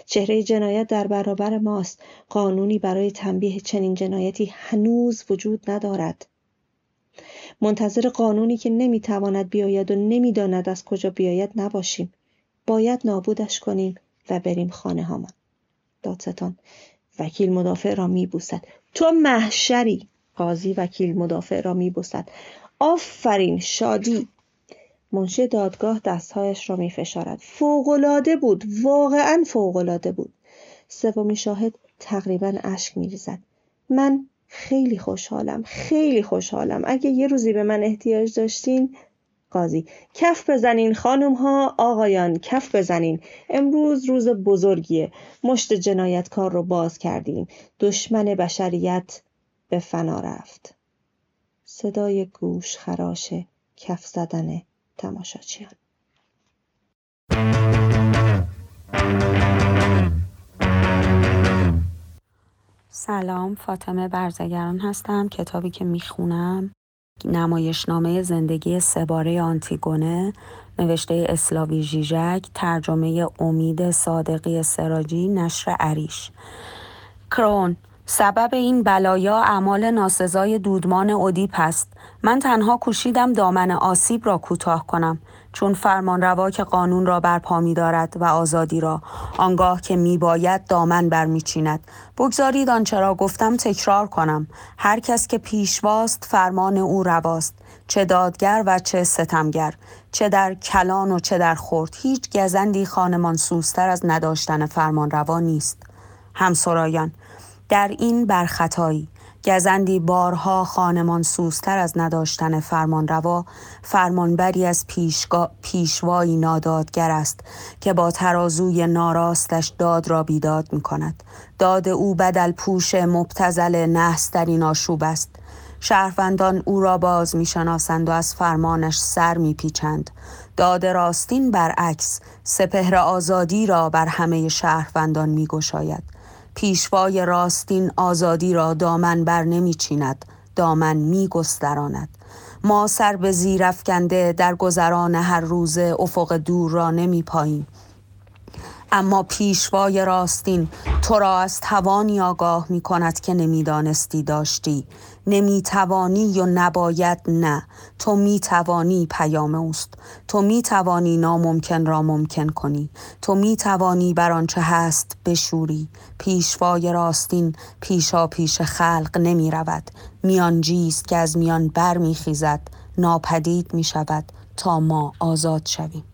چهره جنایت در برابر ماست. قانونی برای تنبیه چنین جنایتی هنوز وجود ندارد. منتظر قانونی که نمی‌تواند بیاید و نمی‌داند از کجا بیاید نباشیم. باید نابودش کنیم و بریم خانه هامان. دادستان وکیل مدافع را میبوسد. تو محشری. قاضی وکیل مدافع را میبوسد. آفرین شادی. منشی دادگاه دستهایش را میفشارد. فوقالعاده بود. واقعا فوقالعاده بود. سومین شاهد تقریبا اشک میریزد. من خیلی خوشحالم خیلی خوشحالم. اگه یه روزی به من احتیاج داشتین قاضی. کف بزنین خانم ها آقایان کف بزنین. امروز روز بزرگیه. مشت جنایتکار رو باز کردیم. دشمن بشریت به فنا رفت. صدای گوش خراش کف زدن تماشاچیان. سلام فاطمه برزگران هستم کتابی که می‌خونم. نمایشنامه زندگی سباره آنتیگونه نوشته اسلاوی ژیژک ترجمه امید صادقی سراجی نشر عریش. کرون سبب این بلایا اعمال ناسزای دودمان اودیپ است. من تنها کوشیدم دامن آسیب را کوتاه کنم. چون فرمانروا که قانون را برپا می دارد و آزادی را. آنگاه که می باید دامن برمیچیند. بگذارید آنچه را گفتم تکرار کنم. هر کس که پیشواست فرمان او رواست. چه دادگر و چه ستمگر. چه در کلان و چه در خورد هیچ گزندی خانمان سوستر از نداشتن فرمان روا نیست. همسرایان در این برخطایی گزندی بارها خانمان سوستر از نداشتن فرمانروا فرمانبری از پیشگا... پیشوایی نادادگر است که با ترازوی ناراستش داد را بیداد می کند داد او بدل پوش مبتزل نحس در این آشوب است شهروندان او را باز می شناسند و از فرمانش سر می پیچند. داد راستین برعکس سپهر آزادی را بر همه شهروندان می گشاید. پیشوای راستین آزادی را دامن بر نمی چیند دامن می گستراند. ما سر به زیر افکنده در گذران هر روز افق دور را نمی پاییم. اما پیشوای راستین تو را از توانی آگاه می کند که نمی‌دانستی داشتی. نمی توانی و نباید نه. تو می توانی پیام اوست. تو می توانی ناممکن را ممکن کنی. تو می توانی بر آنچه هست بشوری. پیشوای راستین پیشا پیش خلق نمی رود میانجیست که از میان بر می خیزد ناپدید می شود تا ما آزاد شویم.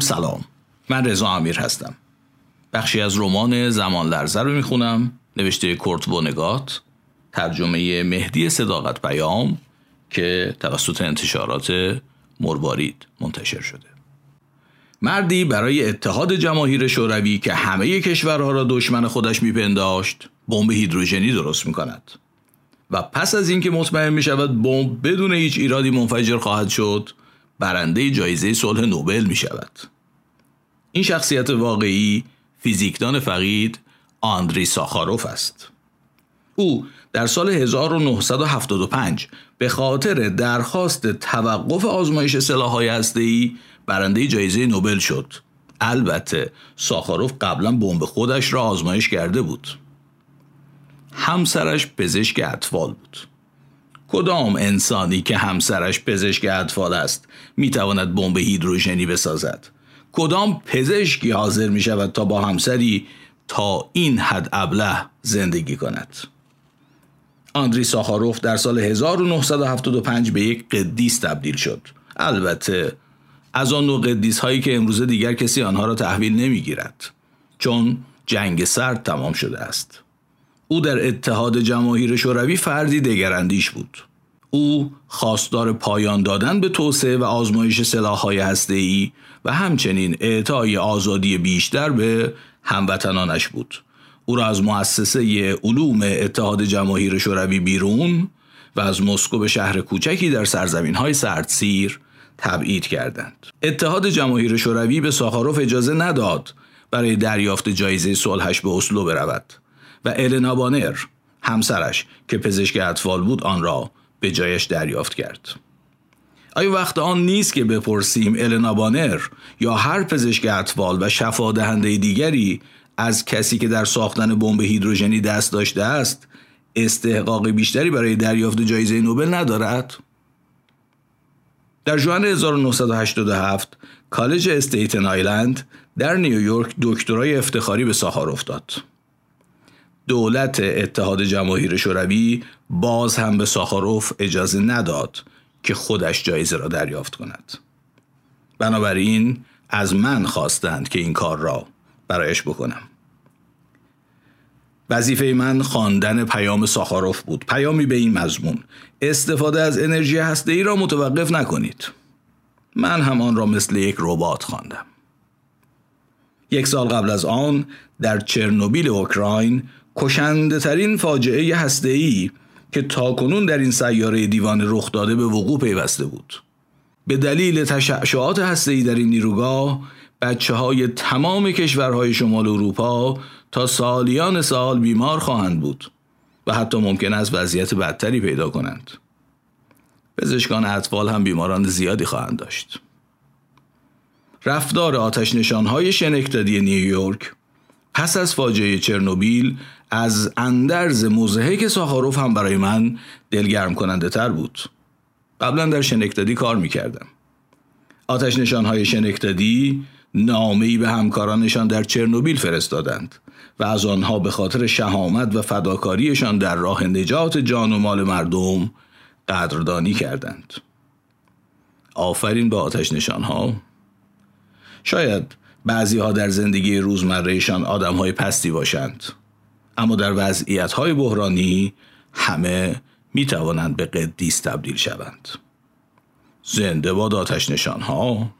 سلام سلام. من رضا امیر هستم. بخشی از رمان زمان لرزه رو می‌خونم. نوشته کورت بونگات. ترجمه مهدی صداقت پیام که توسط انتشارات مربارید منتشر شده. مردی برای اتحاد جماهیر شوروی که همه کشورها را دشمن خودش میپنداشت بمب هیدروژنی درست می‌کند. و پس از اینکه مطمئن می شود بمب بدون هیچ ایرادی منفجر خواهد شد برنده جایزه صلح نوبل می شود. این شخصیت واقعی فیزیکدان فقید آندری ساخاروف است. او در سال 1975 به خاطر درخواست توقف آزمایش سلاح‌های هسته‌ای برنده جایزه نوبل شد. البته ساخاروف قبلا بمب خودش را آزمایش کرده بود. همسرش پزشک اطفال بود. کدام انسانی که همسرش پزشک اطفال است می‌تواند بمب هیدروژنی بسازد؟ کدام پزشکی حاضر می شود تا با همسری تا این حد ابله زندگی کند؟ آندری ساخاروف در سال 1975 به یک قدیس تبدیل شد. البته از آن نوع قدیس هایی که امروز دیگر کسی آنها را تحویل نمی گیرد چون جنگ سرد تمام شده است. او در اتحاد جماهیر شوروی فردی دگراندیش بود. او خواستار پایان دادن به توسعه و آزمایش سلاح‌های هسته‌ای و همچنین اعطای آزادی بیشتر به هموطنانش بود. او را از مؤسسه علوم اتحاد جماهیر شوروی بیرون و از مسکو به شهر کوچکی در سرزمین های سردسیر تبعید کردند. اتحاد جماهیر شوروی به ساخاروف اجازه نداد برای دریافت جایزه صلحش به اسلو برود. و النا بانر همسرش که پزشک اطفال بود آن را به جایش دریافت کرد. آیا وقت آن نیست که بپرسیم النا بانر یا هر پزشک اطفال و شفا دهنده دیگری از کسی که در ساختن بمب هیدروژنی دست داشته است استحقاق بیشتری برای دریافت جایزه نوبل ندارد؟ در جوان 1987 کالج استیتن آیلند در نیویورک دکترای افتخاری به ساخاروف داد. دولت اتحاد جماهیر شوروی باز هم به ساخاروف اجازه نداد که خودش جایزه را دریافت کند. بنابراین از من خواستند که این کار را برایش بکنم. وظیفه من خواندن پیام ساخاروف بود. پیامی به این مضمون: استفاده از انرژی ای را متوقف نکنید. من هم آن را مثل یک ربات خواندم. یک سال قبل از آن در چرنوبیل اوکراین کشنده ترین فاجعه هسته‌ای که تاکنون در این سیاره دیوان رخ داده به وقوع پیوسته بود. به دلیل تشعشعات هسته‌ای در این نیروگاه بچه های تمام کشورهای شمال اروپا تا سالیان سال بیمار خواهند بود و حتی ممکن است وضعیت بدتری پیدا کنند. پزشکان اطفال هم بیماران زیادی خواهند داشت. رفتار آتش نشانهای شنکتادی نیویورک پس از فاجعه چرنوبیل از اندرز مزهک ساخاروف هم برای من دلگرم کننده تر بود. قبلا در شنکتادی کار می‌کردم. آتش نشانهای شنکتادی نامه‌ای به همکارانشان در چرنوبیل فرستادند و از آنها به خاطر شهامت و فداکاریشان در راه نجات جان و مال مردم قدردانی کردند. آفرین به آتش نشانها. شاید بعضی ها در زندگی روزمرهشان آدم های پستی باشند. اما در وضعیت های بحرانی همه می توانند به قدیس تبدیل شوند. زنده باد آتش نشان ها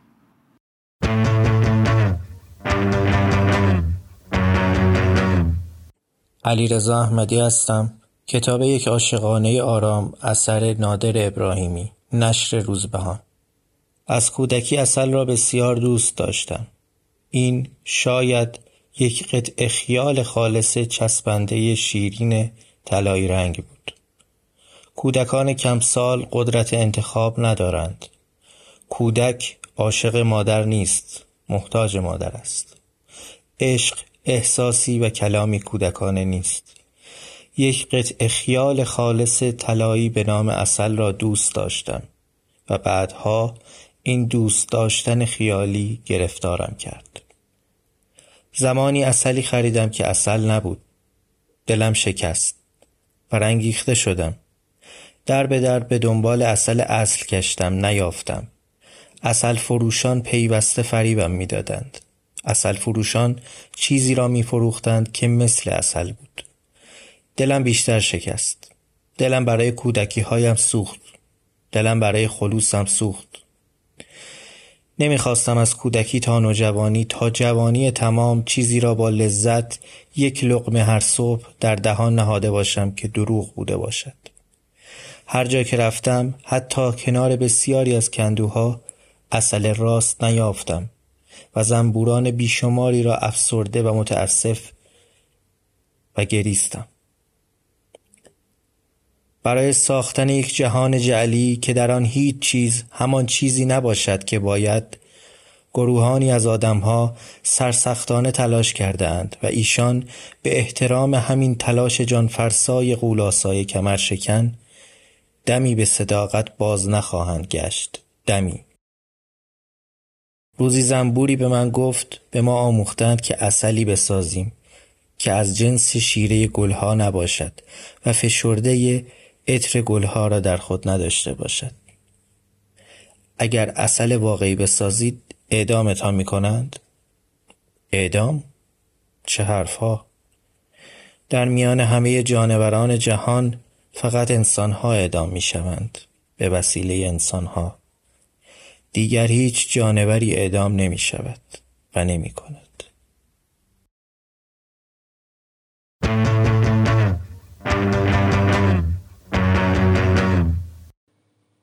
علیرضا احمدی هستم. کتاب یک عاشقانه آرام اثر نادر ابراهیمی نشر روزبهان. از کودکی اصل را بسیار دوست داشتم. این شاید یک قطع خیال خالص چسبنده شیرین طلایی رنگ بود. کودکان کمسال قدرت انتخاب ندارند. کودک عاشق مادر نیست محتاج مادر است. عشق احساسی و کلامی کودکانه نیست. یک قطع خیال خالص طلایی به نام اصل را دوست داشتم و بعدها این دوست داشتن خیالی گرفتارم کرد. زمانی اصلی خریدم که اصل نبود. دلم شکست. و رنگیخته شدم. در به در به دنبال اصل اصل کشتم نیافتم. اصل فروشان پیوسته فریبم می‌دادند. اصل فروشان چیزی را می فروختند که مثل اصل بود. دلم بیشتر شکست. دلم برای کودکی هایم سوخت. دلم برای خلوصم سوخت. نمی‌خواستم از کودکی تا نوجوانی تا جوانی تمام چیزی را با لذت یک لقمه هر صبح در دهان نهاده باشم که دروغ بوده باشد. هر جا که رفتم حتی کنار بسیاری از کندوها اصل راست نیافتم و زنبوران بیشماری را افسرده و متاسف و گریستم. برای ساختن یک جهان جعلی که در آن هیچ چیز همان چیزی نباشد که باید گروهانی از آدمها سرسختانه تلاش کردند و ایشان به احترام همین تلاش جانفرسای قولاسای کمر شکن دمی به صداقت باز نخواهند گشت. دمی. روزی زنبوری به من گفت به ما آموختند که اصلی بسازیم که از جنس شیره گلها نباشد و فشرده عطر گلها را در خود نداشته باشد اگر اصل واقعی بسازید اعدامتان می کنند؟ اعدام؟ چه حرفها؟ در میان همه جانوران جهان فقط انسانها اعدام می شوند به وسیله انسانها دیگر هیچ جانوری اعدام نمی شود و نمی کند.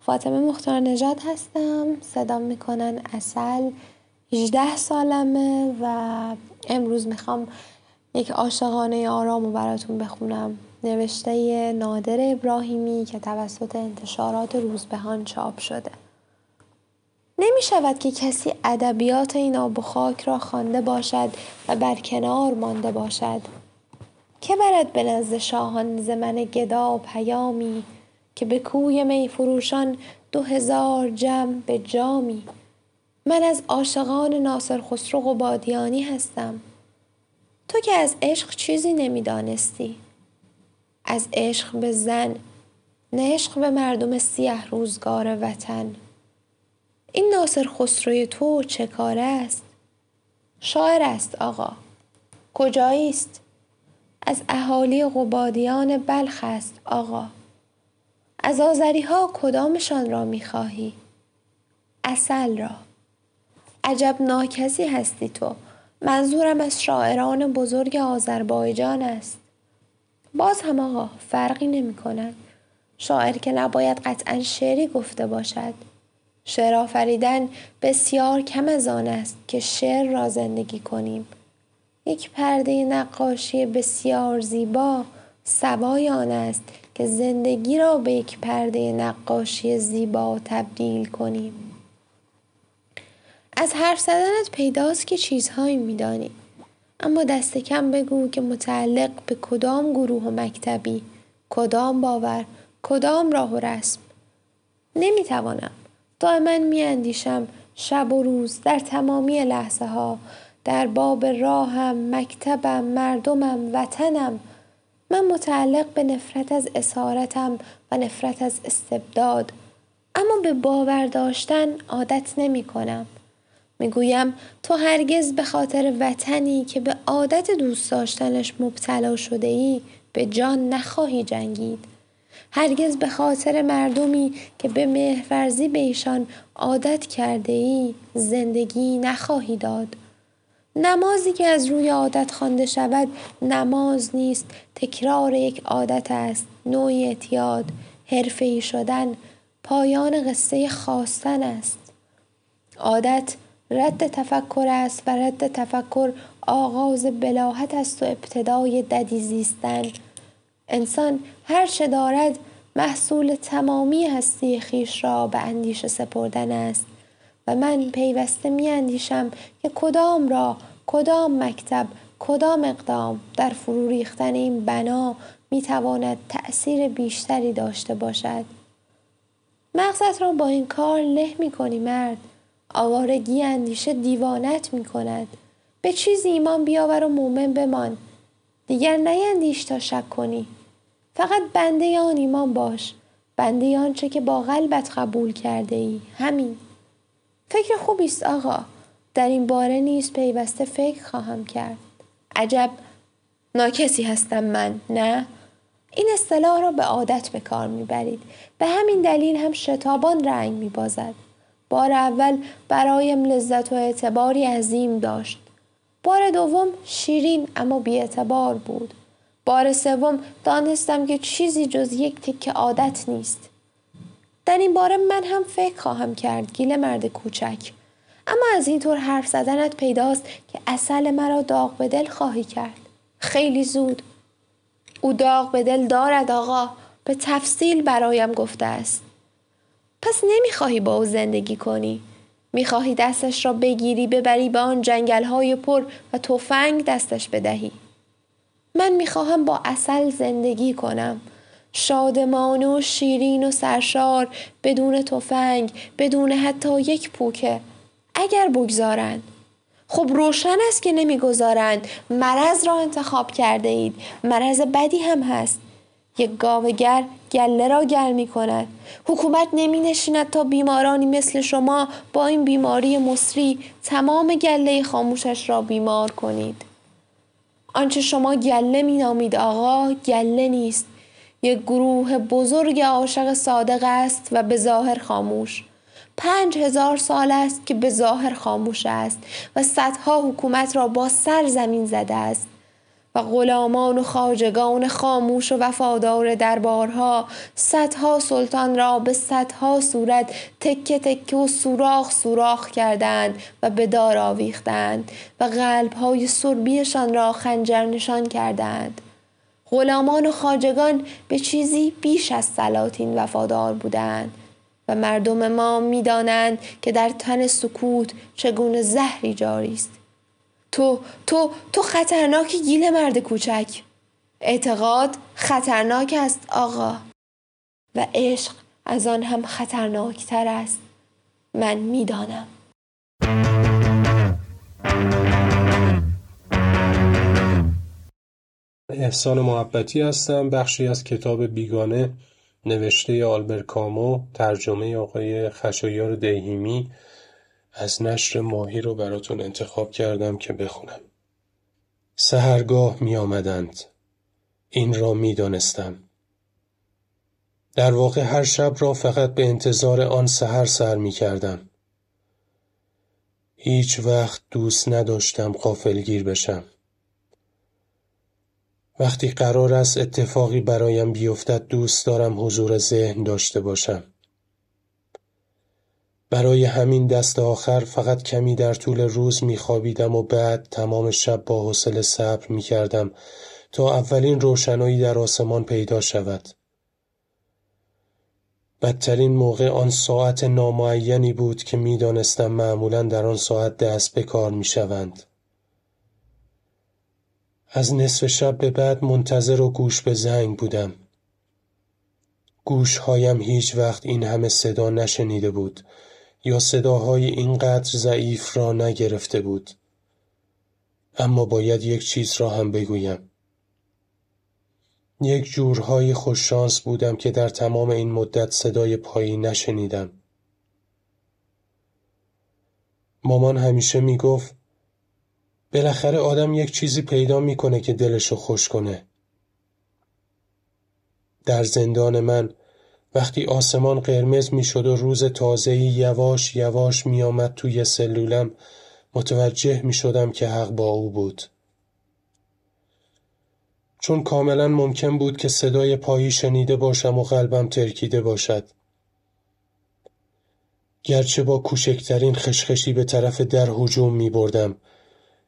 فاطمه مختار نجات هستم. صدام می‌کنن اصل 18 سالمه و امروز می‌خوام یک عاشقانه آرام رو براتون بخونم. نوشته نادر ابراهیمی که توسط انتشارات روزبهان چاپ شده. نمی شود که کسی ادبیات این آب و خاک را خوانده باشد و بر کنار مانده باشد. که برد به نزد شاهان ز من گدا پیامی؟ که به کوی می فروشان دو هزار جم به جامی. من از عاشقان ناصر خسرو قبادیانی هستم. تو که از عشق چیزی نمی‌دانستی. از عشق به زن نه عشق به مردم سیه روزگار وطن. این ناصر خسروی تو چه کار است؟ شاعر است آقا. کجایی است از اهالی قبادیان بلخ است آقا. از آذری ها کدامشان را می خواهی؟ اصل را عجب ناکسی هستی تو منظورم از شاعران بزرگ آذربایجان است باز هم آقا فرقی نمی کند. شاعر که نباید قطعا شعری گفته باشد. شعر آفریدن بسیار کم از آن است که شعر را زندگی کنیم. یک پرده نقاشی بسیار زیبا سوای آن است که زندگی را به یک پرده نقاشی زیبا تبدیل کنیم. از حرف زدنت پیداست که چیزهایی میدانی. اما دست کم بگو که متعلق به کدام گروه و مکتبی کدام باور کدام راه و رسم. نمی‌توانم. دائما میاندیشم شب و روز در تمامی لحظه ها در باب راهم مکتبم مردمم وطنم من متعلق به نفرت از اسارتم و نفرت از استبداد اما به باور داشتن عادت نمی کنم می‌گویم تو هرگز به خاطر وطنی که به عادت دوست داشتنش مبتلا شده ای به جان نخواهی جنگید. هرگز به خاطر مردمی که به مهرورزی به ایشان عادت کرده ای زندگی نخواهی داد. نمازی که از روی عادت خوانده شود نماز نیست. تکرار یک عادت است. نوعی اعتیاد حرفه‌ای شدن پایان قصه خواستن است. عادت رد تفکر است و رد تفکر آغاز بلاحت است و ابتدای ددی زیستن. انسان هر چه دارد محصول تمامی هستی خیش را به اندیشه سپردن است. و من پیوسته می اندیشم که کدام را کدام مکتب کدام اقدام در فرو ریختن این بنا می تواند تأثیر بیشتری داشته باشد. مغزت را با این کار له می کنی مرد. آوارگی اندیشه دیوانت می کند به چیزی ایمان بیاور و مومن بمان. دیگر نیندیش تا شک کنی. فقط بنده آن ایمان باش. بنده آنچه که با قلبت قبول کرده ای همین. فکر خوبی است آقا. در این باره نیز پیوسته فکر خواهم کرد. عجب ناکسی هستم من نه؟ این اصطلاح را به عادت به کار می‌برید. به همین دلیل هم شتابان رنگ میبازد. بار اول برایم لذت و اعتباری عظیم داشت. بار دوم شیرین اما بیاعتبار بود. بار سوم دانستم که چیزی جز یک تکه عادت نیست. در این باره من هم فکر خواهم کرد گیل مرد کوچک. اما از اینطور حرف زدنت پیداست که اصل مرا داغ به دل خواهی کرد. خیلی زود. او داغ به دل دارد آقا. به تفصیل برایم گفته است. پس نمی‌خواهی با او زندگی کنی. می‌خواهی دستش را بگیری ببری به آن جنگل های پر و تفنگ دستش بدهی. من می‌خواهم با اصل زندگی کنم. شادمان و شیرین و سرشار بدون تفنگ بدون حتی یک پوکه. اگر بگذارند. خب روشن است که نمی‌گذارند. مرض را انتخاب کرده اید مرض بدی هم هست. یک گاوگر گله را گل می کند حکومت نمی نشیند تا بیمارانی مثل شما با این بیماری مصری تمام گله خاموشش را بیمار کنید. آنچه شما گله می نامید آقا گله نیست. یک گروه بزرگ عاشق صادق است و به ظاهر خاموش. پنج هزار سال است که به ظاهر خاموش است و صدها حکومت را با سر زمین زده است. و غلامان و خاجگان خاموش و وفادار دربارها صدها سلطان را به صدها صورت تکه تکه و سوراخ سوراخ کردند و به دار آویختند و قلبهای سربیشان را خنجر نشان کردند. غلامان و خاجگان به چیزی بیش از سلاطین وفادار بودند و مردم ما می‌دانند که در تن سکوت چگونه زهری جاری است. تو تو تو خطرناک گیل مرد کوچک. اعتقاد خطرناک است آقا. و عشق از آن هم خطرناکتر است. من می‌دانم. احسان محبتی هستم. بخشی از کتاب بیگانه نوشته آلبر کامو ترجمه آقای خشایار دیهیمی از نشر ماهی رو براتون انتخاب کردم که بخونم. سهرگاه می آمدند این را می دانستم در واقع هر شب را فقط به انتظار آن سهر سر می کردم هیچ وقت دوست نداشتم قافلگیر بشم. وقتی قرار است اتفاقی برایم بیفتد دوست دارم حضور ذهن داشته باشم. برای همین دست آخر فقط کمی در طول روز میخوابیدم و بعد تمام شب با حوصله صبر می‌کردم تا اولین روشنایی در آسمان پیدا شود. بدترین موقع آن ساعت نامعینی بود که می‌دانستم معمولا در آن ساعت دست به کار می‌شوند. از نصف شب به بعد منتظر و گوش به زنگ بودم. گوشهایم هیچ وقت این همه صدا نشنیده بود یا صداهای اینقدر ضعیف را نگرفته بود. اما باید یک چیز را هم بگویم. یک جورهای خوششانس بودم که در تمام این مدت صدای پایی نشنیدم. مامان همیشه می‌گفت بالاخره آدم یک چیزی پیدا می‌کنه که دلشو خوش کنه. در زندان من وقتی آسمان قرمز می‌شد و روز تازهی یواش یواش میآمد توی سلولم متوجه می شدم که حق با او بود. چون کاملا ممکن بود که صدای پایی شنیده باشم و قلبم ترکیده باشد. گرچه با کوچکترین خشخشی به طرف در هجوم می بردم.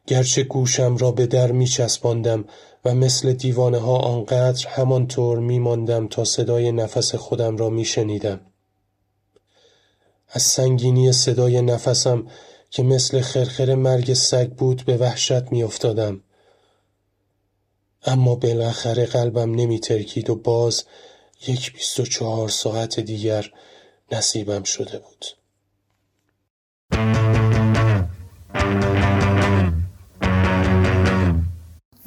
گرچه گوشم را به در می چسباندم و مثل دیوانه ها آنقدر همانطور می ماندم تا صدای نفس خودم را می شنیدم. از سنگینی صدای نفسم که مثل خرخر مرگ سگ بود به وحشت می افتادم. اما بالاخره قلبم نمی ترکید و باز یک بیست و چهار ساعت دیگر نصیبم شده بود.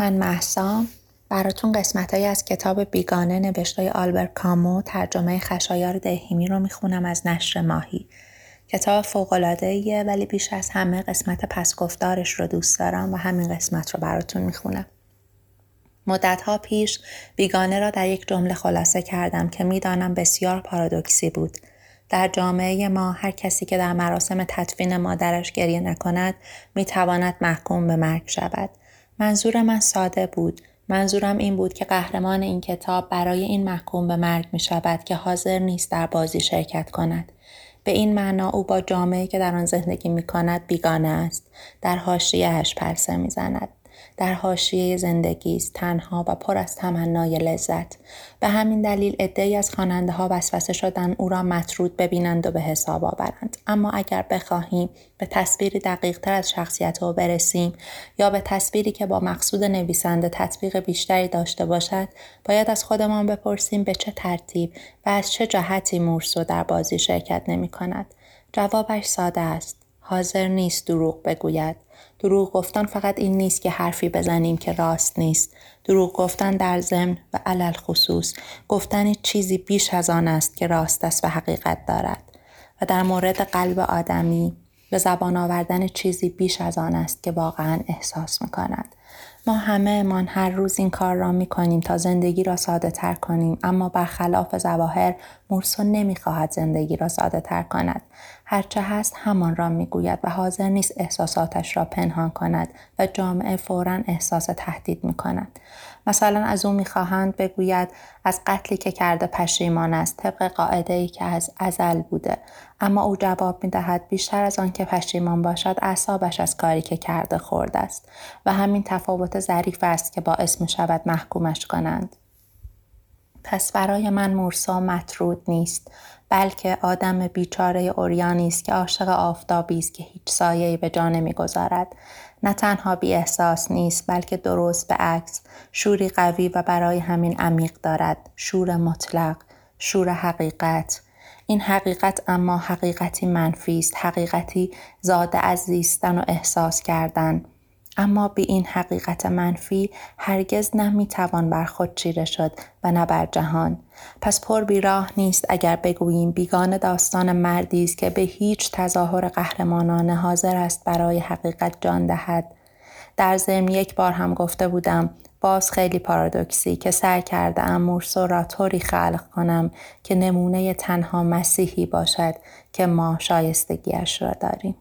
من محسام براتون قسمت از کتاب بیگانه نوشته آلبر کامو ترجمه خشایار دهیمی رو می‌خونم از نشر ماهی. کتاب فوقلادهیه ولی بیش از همه قسمت پسگفتارش رو دوست دارم و همین قسمت رو براتون می‌خونم. مدتها پیش بیگانه را در یک جمله خلاصه کردم که می‌دانم بسیار پارادوکسی بود. در جامعه ما هر کسی که در مراسم تدفین مادرش گریه نکند می‌تواند محکوم به مرگ شود. منظور من ساده بود. منظورم این بود که قهرمان این کتاب برای این محکوم به مرگ می شود که حاضر نیست در بازی شرکت کند. به این معنا او با جامعه که در آن زندگی می کند بیگانه است. در حاشیهاش پرسه می زند. در حاشیه زندگی است. تنها و پر از تمنای لذت. به همین دلیل عدهای از خواننده ها وسوسه شدن او را مطرود ببینند و به حساب آورند. اما اگر بخواهیم به تصویری دقیق تر از شخصیت او برسیم یا به تصویری که با مقصود نویسنده تطبیق بیشتری داشته باشد باید از خودمان بپرسیم به چه ترتیب و از چه جهتی مورسو در بازی شرکت نمی کند جوابش ساده است. حاضر نیست دروغ بگوید. دروغ گفتن فقط این نیست که حرفی بزنیم که راست نیست. دروغ گفتن در ضمن و علل خصوص گفتن چیزی بیش از آن است که راست است و حقیقت دارد. و در مورد قلب آدمی به زبان آوردن چیزی بیش از آن است که واقعا احساس می‌کند. ما همه من هر روز این کار را می کنیم تا زندگی را ساده تر کنیم اما برخلاف زواهر نمی خواهد زندگی را ساده تر کند. هرچه هست همان را می گوید و حاضر نیست احساساتش را پنهان کند و جامعه فورا احساس تهدید می کند. مثلا از او می‌خواهند بگوید از قتلی که کرده پشیمان است طبق قاعده ای که از ازل بوده. اما او جواب می‌دهد بیشتر از آن که پشیمان باشد اعصابش از کاری که کرده خورده است و همین تفاوت ظریف است که باعث می شود محکومش کنند. پس برای من مورسا مطرود نیست بلکه آدم بیچاره اوریانی است که عاشق آفتابی است که هیچ سایه‌ای به جا نمی‌گذارد. نه تنها بی احساس نیست بلکه درست به عکس شوری قوی و برای همین عمیق دارد. شور مطلق شور حقیقت. این حقیقت اما حقیقتی منفی است حقیقتی زاده از زیستن و احساس کردن. اما به این حقیقت منفی هرگز نمی‌توان بر خود چیره شد و نه بر جهان. پس پر بیراه نیست اگر بگوییم بیگانه داستان مردی است که به هیچ تظاهر قهرمانانه حاضر است برای حقیقت جان دهد. در ضمن یک بار هم گفته بودم باز خیلی پارادوکسی که سعی کرده ام مورسو را طوری خلق کنم که نمونه تنها مسیحی باشد که ما شایستگیش را داریم.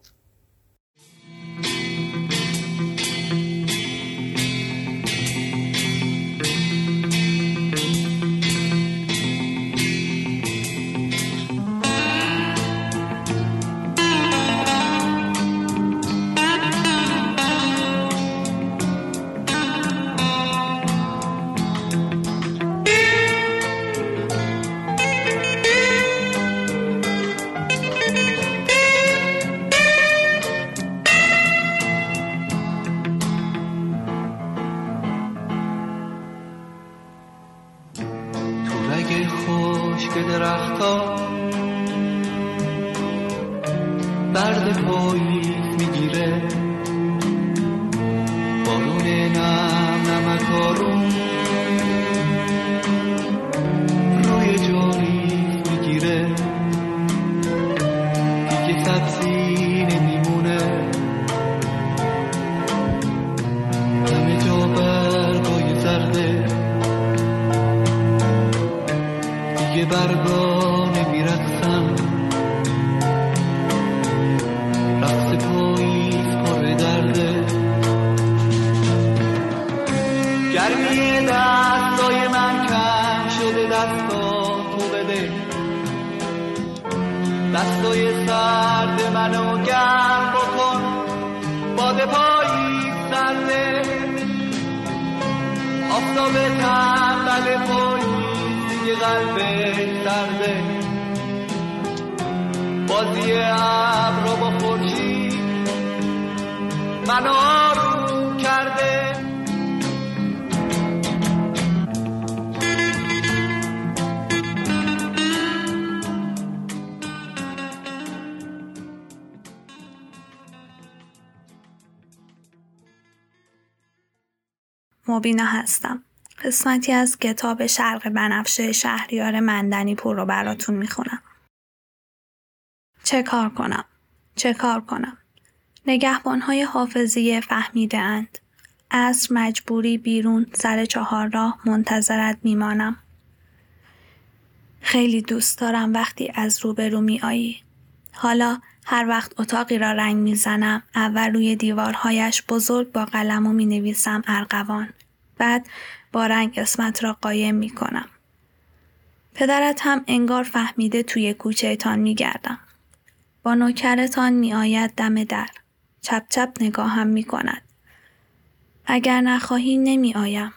مبینا هستم. قسمتی از کتاب شرق بنفشه شهریار مندنی پور رو براتون می‌خونم. چه کار کنم؟ چه کار کنم؟ نگهبانهای حافظیه فهمیده اند. عصر مجبوری بیرون سر چهار راه منتظرت میمانم. خیلی دوست دارم وقتی از روبرو می آیی. حالا هر وقت اتاقی را رنگ می‌زنم اول روی دیوارهایش بزرگ با قلم و می نویسم ارغوان. بعد با رنگ اسمت را قایم می کنم. پدرت هم انگار فهمیده توی کوچه تان می گردم. با نوکرتان می آید دم در. چپ چپ نگاهم می کند. اگر نخواهی نمی آیم.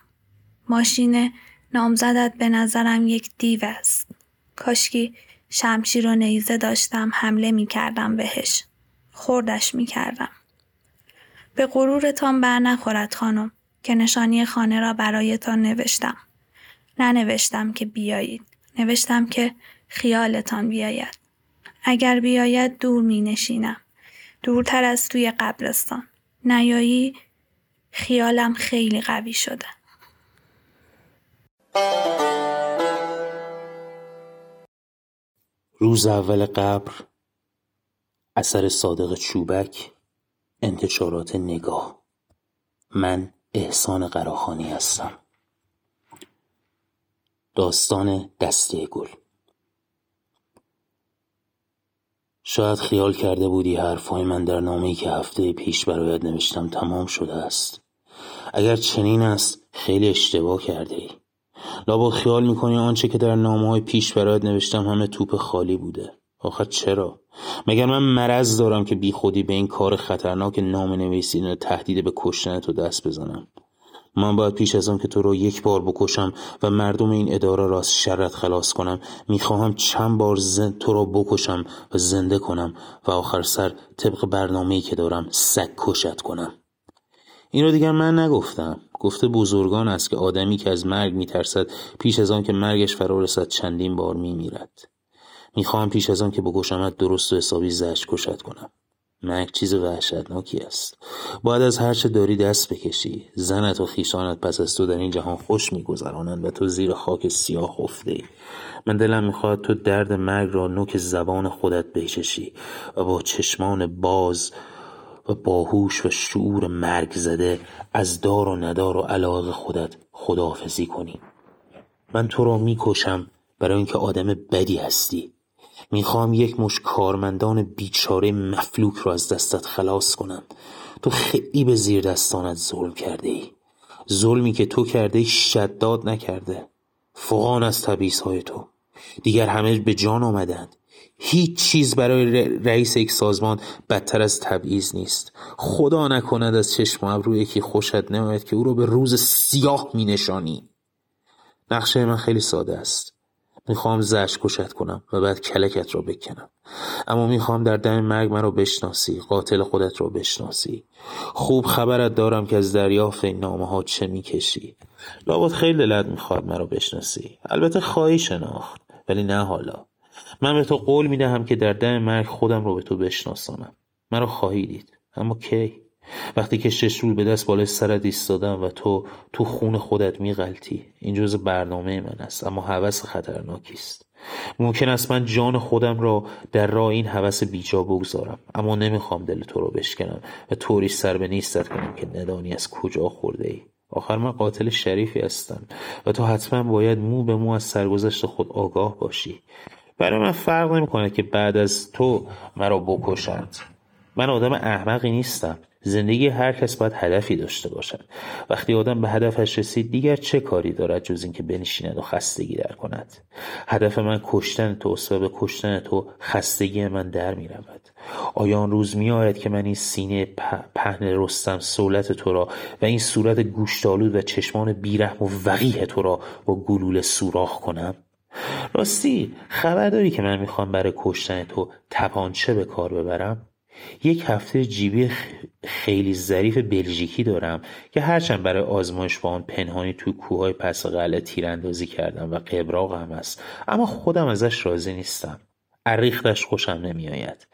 ماشین نامزدت به نظرم یک دیو است. کاشکی شمشیر و نیزه داشتم حمله می کردم بهش. خوردش می کردم. به غرورتان بر نخورد خانم که نشانی خانه را برایتان نوشتم. ننوشتم که بیایید. نوشتم که خیالتان بیاید. اگر بیاید دور می نشینم. دورتر از توی قبرستان. نیایی خیالم خیلی قوی شده. روز اول قبر اثر صادق چوبک انتشارات نگاه من احسان قراخانی هستم. داستان دسته گل. شاید خیال کرده بودی حرفهای من در نامه‌ای که هفته پیش برایت نوشتم تمام شده است. اگر چنین است خیلی اشتباه کرده ای لابد خیال می‌کنی آنچه که در نامه های پیش برایت نوشتم همه توپ خالی بوده. آخه چرا؟ مگر من مرض دارم که بی خودی به این کار خطرناک نام نویسیدن و تهدید به کشتن تو دست بزنم؟ من باید پیش از آن که تو را یک بار بکشم و مردم این اداره را از شرت خلاص کنم می‌خواهم چند بار زن... تو را بکشم و زنده کنم و آخر سر طبق برنامه‌ای که دارم سگ کشت کنم. این را دیگر من نگفتم. گفته بزرگان است که آدمی که از مرگ میترسد پیش از آن که مرگش فرا رسد چندین بار میمیرد. می‌خواهم پیش از آن که بکشمت درست و حسابی زشت کشت کنم. مرگ چیز وحشتناکی است. باید از هرچه داری دست بکشی. زنت و خیشانت پس از تو در این جهان خوش میگذرانند و تو زیر خاک سیاه خفته ای من دلم می‌خواهد تو درد مرگ را نوک زبان خودت بچشی و با چشمان باز و باهوش و شعور مرگ زده از دار و ندار و علاقه خودت خداحافظی کنی. من تو را می‌کشم برای اینکه آدم بدی هستی. می‌خواهم یک مش کارمندان بیچاره مفلوک را از دستت خلاص کنم. تو خیلی به زیر دستانت ظلم کرده ای ظلمی که تو کرده شداد نکرده. فقان از تبیز های تو. دیگر همه به جان آمدند. هیچ چیز برای رئیس یک سازمان بدتر از تبعیض نیست. خدا نکند از چشم ابرو یکی خوشت نماید که او را به روز سیاه می نشانی نقشه من خیلی ساده است. می‌خوام زش کشت کنم و بعد کلکت را بکنم. اما می‌خوام در دم مرگ مرا بشناسی قاتل خودت را بشناسی. خوب خبرت دارم که از دریافت این نامه ها چه می‌کشی. لابد خیلی دلت می‌خواد مرا بشناسی. البته خواهی شناخت ولی نه حالا. من به تو قول می‌دهم که در دم مرگ خودم رو به تو بشناسانم. مرا خواهی دید. اما کی؟ وقتی که شش روز به دست بالای سرت ایستادم و تو تو خون خودت میغلطی. این جز برنامه من است اما هوس خطرناکی است. ممکن است من جان خودم را در راه این هوس بیجا بگذارم اما نمی‌خوام دل تو رو بشکنم و طوری سر به نیستت کنم که ندانی از کجا خورده ای. آخر من قاتل شریفی هستم و تو حتما باید مو به مو از سرگذشت خود آگاه باشی. برای من فرق نمی‌کنه که بعد از تو مرا بکشند. من آدم احمقی نیستم. زندگی هر کس باید هدفی داشته باشد. وقتی آدم به هدفش رسید دیگر چه کاری دارد جز اینکه بنشیند و خستگی در کند؟ هدف من کشتن توست و به کشتن تو خستگی من در می رود. آیا آن روز می آید که من این سینه پهن رستم سولت تو را و این صورت گوشتالود و چشمان بیرحم و وقیه تو را با گلوله سوراخ کنم؟ راستی خبر داری که من می‌خوام برای کشتن تو تپانچه به کار ببرم؟ یک هفته جیبی خیلی ظریف بلژیکی دارم که هرچند برای آزمایش با آن پنهانی توی کوههای پس قلعه تیراندازی کردم و قبراق هم است. اما خودم ازش راضی نیستم. عریختش خوشم نمیآید.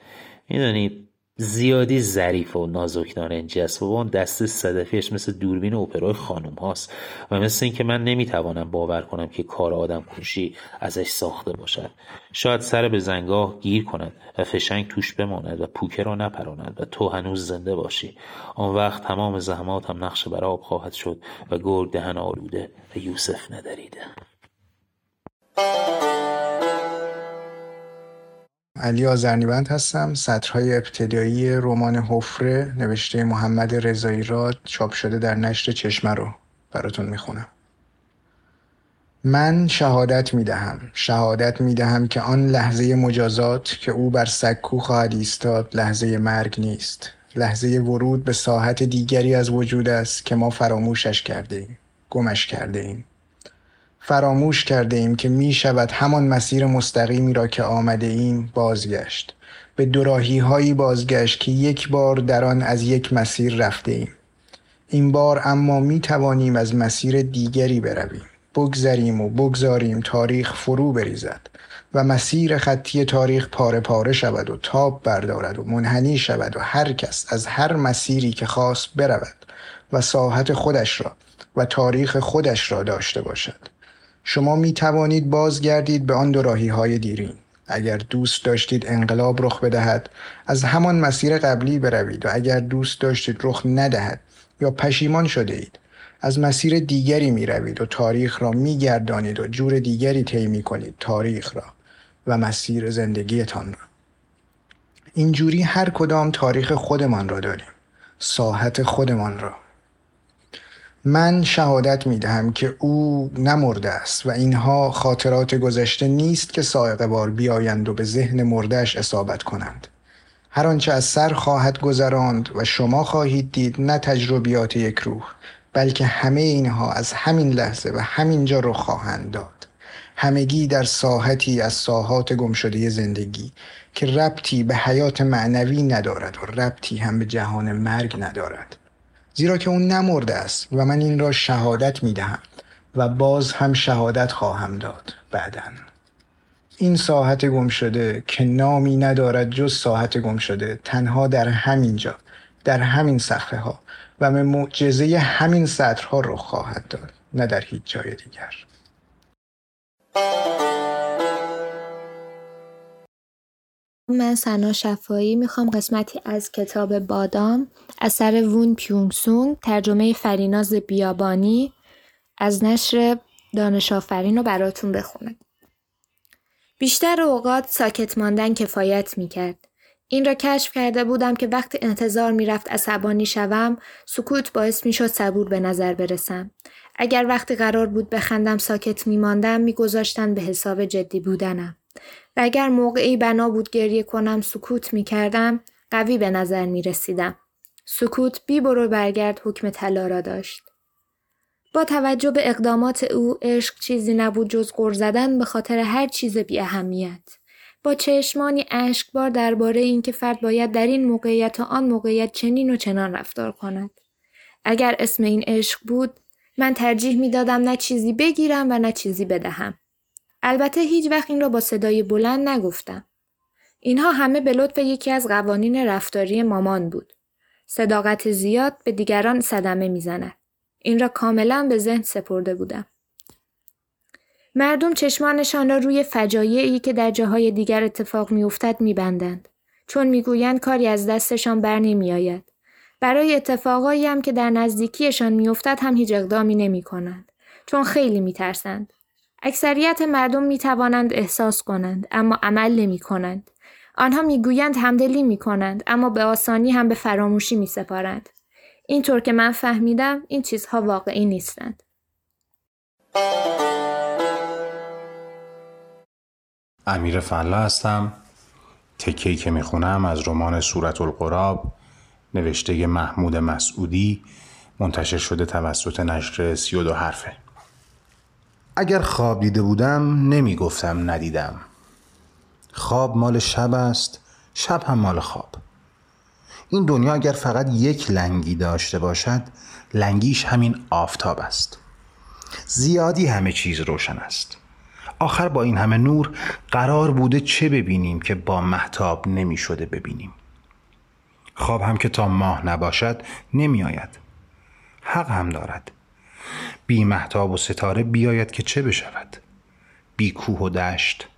میدانی زیادی ظریف و نازک نارنجی است. و با اون دست صدفیش مثل دوربین اپرای خانم هاست و مثل اینکه من نمی‌توانم باور کنم که کار آدم کشی ازش ساخته باشد. شاید سر به زنگاه گیر کند و فشنگ توش بماند و پوکه را نپراند و تو هنوز زنده باشی. آن وقت تمام زحماتم نقش بر آب خواهد شد و گرگ دهن آلوده و یوسف ندریده. علی آزرنیبند هستم. سطرهای ابتدایی رمان حفره نوشته محمد رضایی راد چاپ شده در نشر چشمه رو براتون می‌خونم. من شهادت می‌دهم. شهادت می‌دهم که آن لحظه مجازات که او بر سکو خواهد ایستاد لحظه مرگ نیست. لحظه ورود به ساحت دیگری از وجود است که ما فراموشش کرده ایم گمش کرده ایم. فراموش کرده ایم که می شود همان مسیر مستقیمی را که آمده ایم بازگشت. به دوراهی هایی بازگشت که یک بار در آن از یک مسیر رفته ایم این بار اما می توانیم از مسیر دیگری برویم. بگذریم و بگذاریم تاریخ فرو بریزد و مسیر خطی تاریخ پاره پاره شود و تاب بردارد و منحنی شود و هر کس از هر مسیری که خواست برود و ساحت خودش را و تاریخ خودش را داشته باشد. شما می توانید بازگردید به آن دوراهی های دیرین. اگر دوست داشتید انقلاب رخ بدهد از همان مسیر قبلی بروید و اگر دوست داشتید رخ ندهد یا پشیمان شده اید از مسیر دیگری می روید و تاریخ را می گردانید و جور دیگری طی می کنید تاریخ را و مسیر زندگیتان را. اینجوری هر کدام تاریخ خودمان را داریم. ساحت خودمان را. من شهادت می دهم که او نمرده است و اینها خاطرات گذشته نیست که سائق بار بیایند و به ذهن مردهش اصابت کنند. هر آنچه از سر خواهد گذراند و شما خواهید دید نه تجربیات یک روح بلکه همه اینها از همین لحظه و همینجا رو خواهند داد. همگی در ساحتی از ساحات گمشده زندگی که ربطی به حیات معنوی ندارد و ربطی هم به جهان مرگ ندارد. زیرا که اون نمرده است و من این را شهادت می دهم و باز هم شهادت خواهم داد بعدا. این ساحت گم شده که نامی ندارد جز ساحت گم شده تنها در همین جا در همین صفحه ها و به معجزه همین سطرها رو خواهد داد نه در هیچ جای دیگر. من سنا شفایی می‌خوام قسمتی از کتاب بادام اثر وون پیونگ سونگ ترجمه فریناز بیابانی از نشر دانش آفرین رو براتون بخونم. بیشتر اوقات ساکت ماندن کفایت می‌کرد. این را کشف کرده بودم که وقتی انتظار می‌رفت عصبانی شوم سکوت باعث می‌شد صبور به نظر برسم. اگر وقتی قرار بود بخندم ساکت میماندم میگذاشتن به حساب جدی بودنم. و اگر موقعی بنا بود گریه کنم سکوت می کردم قوی به نظر می رسیدم. سکوت بی برو برگرد حکم طلا را داشت. با توجه به اقدامات او عشق چیزی نبود جز غر زدن به خاطر هر چیز بی اهمیت. با چشمانی اشکبار درباره اینکه فرد باید در این موقعیت و آن موقعیت چنین و چنان رفتار کند. اگر اسم این عشق بود من ترجیح می دادم نه چیزی بگیرم و نه چیزی بدهم. البته هیچ وقت این را با صدای بلند نگفتم. اینها همه به لطف یکی از قوانین رفتاری مامان بود. صداقت زیاد به دیگران صدمه می‌زند. این را کاملا به ذهن سپرده بودم. مردم چشمانشان را روی فجایعی که در جاهای دیگر اتفاق میافتد میبندند چون می‌گویند کاری از دستشان بر نمیآید برای اتفاقایی هم که در نزدیکیشان میافتد هم هیچ اقدامی نمی کنند. چون خیلی میترسند. اکثریت مردم می توانند احساس کنند اما عمل نمی کنند. آنها می‌گویند همدلی می کنند اما به آسانی هم به فراموشی می سپارند. اینطور که من فهمیدم این چیزها واقعی نیستند. امیر فلا هستم تکی که می‌خونم از رمان صورت القراب نوشته محمود مسعودی منتشر شده توسط نشر سی و دو حرفه اگر خواب دیده بودم نمی‌گفتم ندیدم خواب مال شب است شب هم مال خواب. این دنیا اگر فقط یک لنگی داشته باشد لنگیش همین آفتاب است. زیادی همه چیز روشن است. آخر با این همه نور قرار بوده چه ببینیم که با محتاب نمی شده ببینیم؟ خواب هم که تا ماه نباشد نمی آید حق هم دارد. بی محتاب و ستاره بیاید که چه بشود؟ بی کوه و دشت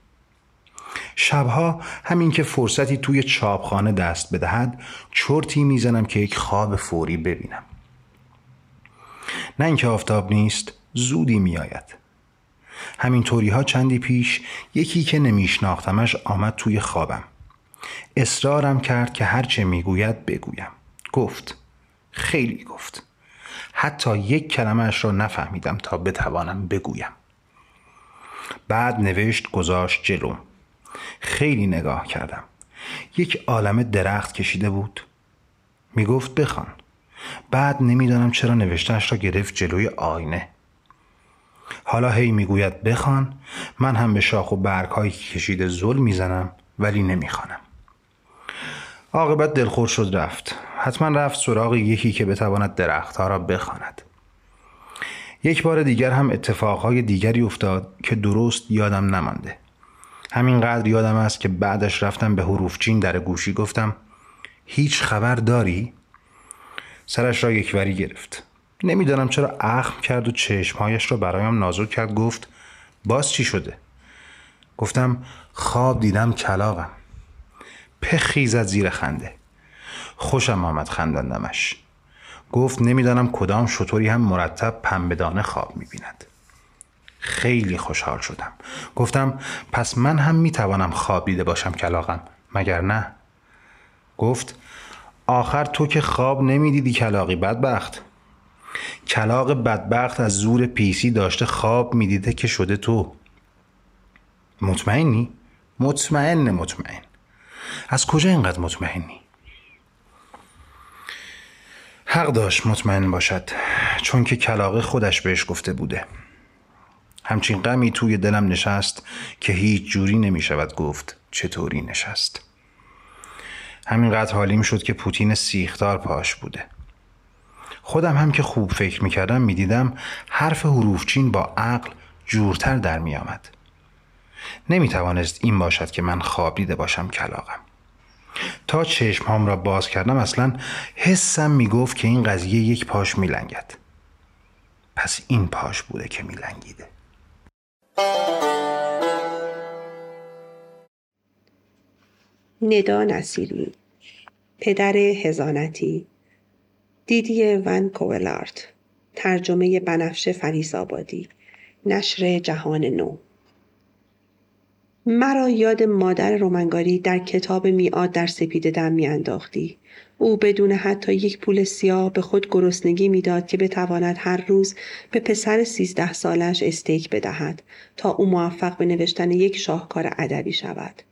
شبها همین که فرصتی توی چاپخانه دست بدهد چرتی می‌زنم که یک خواب فوری ببینم. نه اینکه آفتاب نیست زودی میآید. همین طوری ها چندی پیش یکی که نمیشناختمش آمد توی خوابم. اصرارم کرد که هرچه می‌گوید بگویم. گفت. خیلی گفت. حتی یک کلمهش را نفهمیدم تا بتوانم بگویم. بعد نوشت گذاشت جلوم. خیلی نگاه کردم. یک عالم درخت کشیده بود. می‌گفت بخوان. بعد نمی‌دانم چرا نوشتهش را گرفت جلوی آینه. حالا هی می‌گوید بخوان. من هم به شاخ و برگ هایی کشیده زل می‌زنم ولی نمی‌خوانم. عاقبت دلخور شد رفت. حتما رفت سراغ یکی که بتواند درختها را بخواند. یک بار دیگر هم اتفاقهای دیگری افتاد که درست یادم نمانده. همینقدر یادم است که بعدش رفتم به حروفچین در گوشی گفتم هیچ خبر داری؟ سرش را یکوری گرفت. نمی‌دانم چرا اخم کرد و چشمهایش را برایم نازک کرد. گفت باز چی شده؟ گفتم خواب دیدم کلاقم پخی زد زیر خنده. خوشم آمد خنداندمش. گفت نمی‌دانم کدام شطوری هم مرتب پنبهدانه خواب می‌بیند. خیلی خوشحال شدم. گفتم پس من هم می‌توانم خواب دیده باشم کلاقم مگر نه؟ گفت آخر تو که خواب نمی‌دیدی کلاقی بدبخت. کلاق بدبخت از زور پیسی داشته خواب می‌دیده که شده تو. مطمئنی؟ مطمئن مطمئن. از کجا اینقدر مطمئنی؟ حق داشت مطمئن باشد چون که کلاقه خودش بهش گفته بوده. همچین غمی توی دلم نشست که هیچ جوری نمی شود گفت چطوری نشست. همینقدر حالیم شد که پوتین سیختار پاش بوده. خودم هم که خوب فکر می‌کردم می‌دیدم حرف حروفچین با عقل جورتر در میآمد. نمی‌توانست این باشد که من خواب دیده باشم کلاقم تا چشمهام را باز کردم اصلا حسم می‌گفت که این قضیه یک پاش میلنگد. پس این پاش بوده که میلنگیده. ندا نصیری پدر هزانتی دیدی ون کوولارت ترجمه بنفشه فریس آبادی نشر جهان نو. مرا یاد مادر رومنگاری در کتاب میعاد در سپید دم میانداختی. او بدون حتی یک پول سیاه به خود گرسنگی می‌داد که بتواند هر روز به پسر سیزده سالش استیک بدهد تا او موفق به نوشتن یک شاهکار ادبی شود.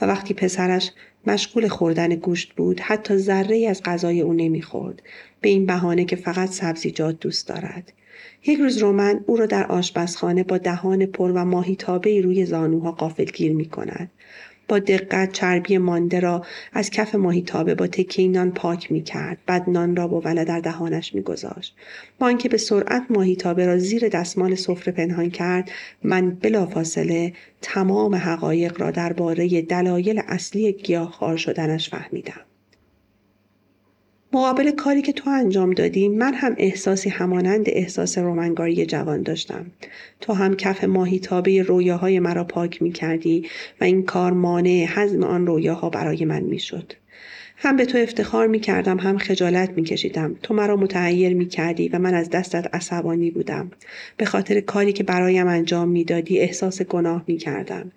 و وقتی پسرش مشغول خوردن گوشت بود حتی ذره از غذای او نمی‌خورد. به این بهانه که فقط سبزیجات دوست دارد. یک روز رومن او را در آشپزخانه با دهان پر و ماهی تابه روی زانوها قافلگیر می کند. با دقت چربی مانده را از کف ماهی تابه با تکه نان پاک می کرد. بعد نان را با وله در دهانش می گذاشت. با آنکه به سرعت ماهی تابه را زیر دستمال سفره پنهان کرد من بلافاصله تمام حقایق را درباره دلایل اصلی گیاهخوار شدنش فهمیدم. مقابل کاری که تو انجام دادی من هم احساسی همانند احساس رومنگاری جوان داشتم تو هم کف ماهی تابه رویاهای مرا پاک می کردی و این کار مانع حزم آن رویاها برای من می شد. هم به تو افتخار می کردم هم خجالت می کشیدم. تو مرا متعیر می کردی و من از دستت عصبانی بودم. به خاطر کاری که برایم انجام می دادی احساس گناه می کردم.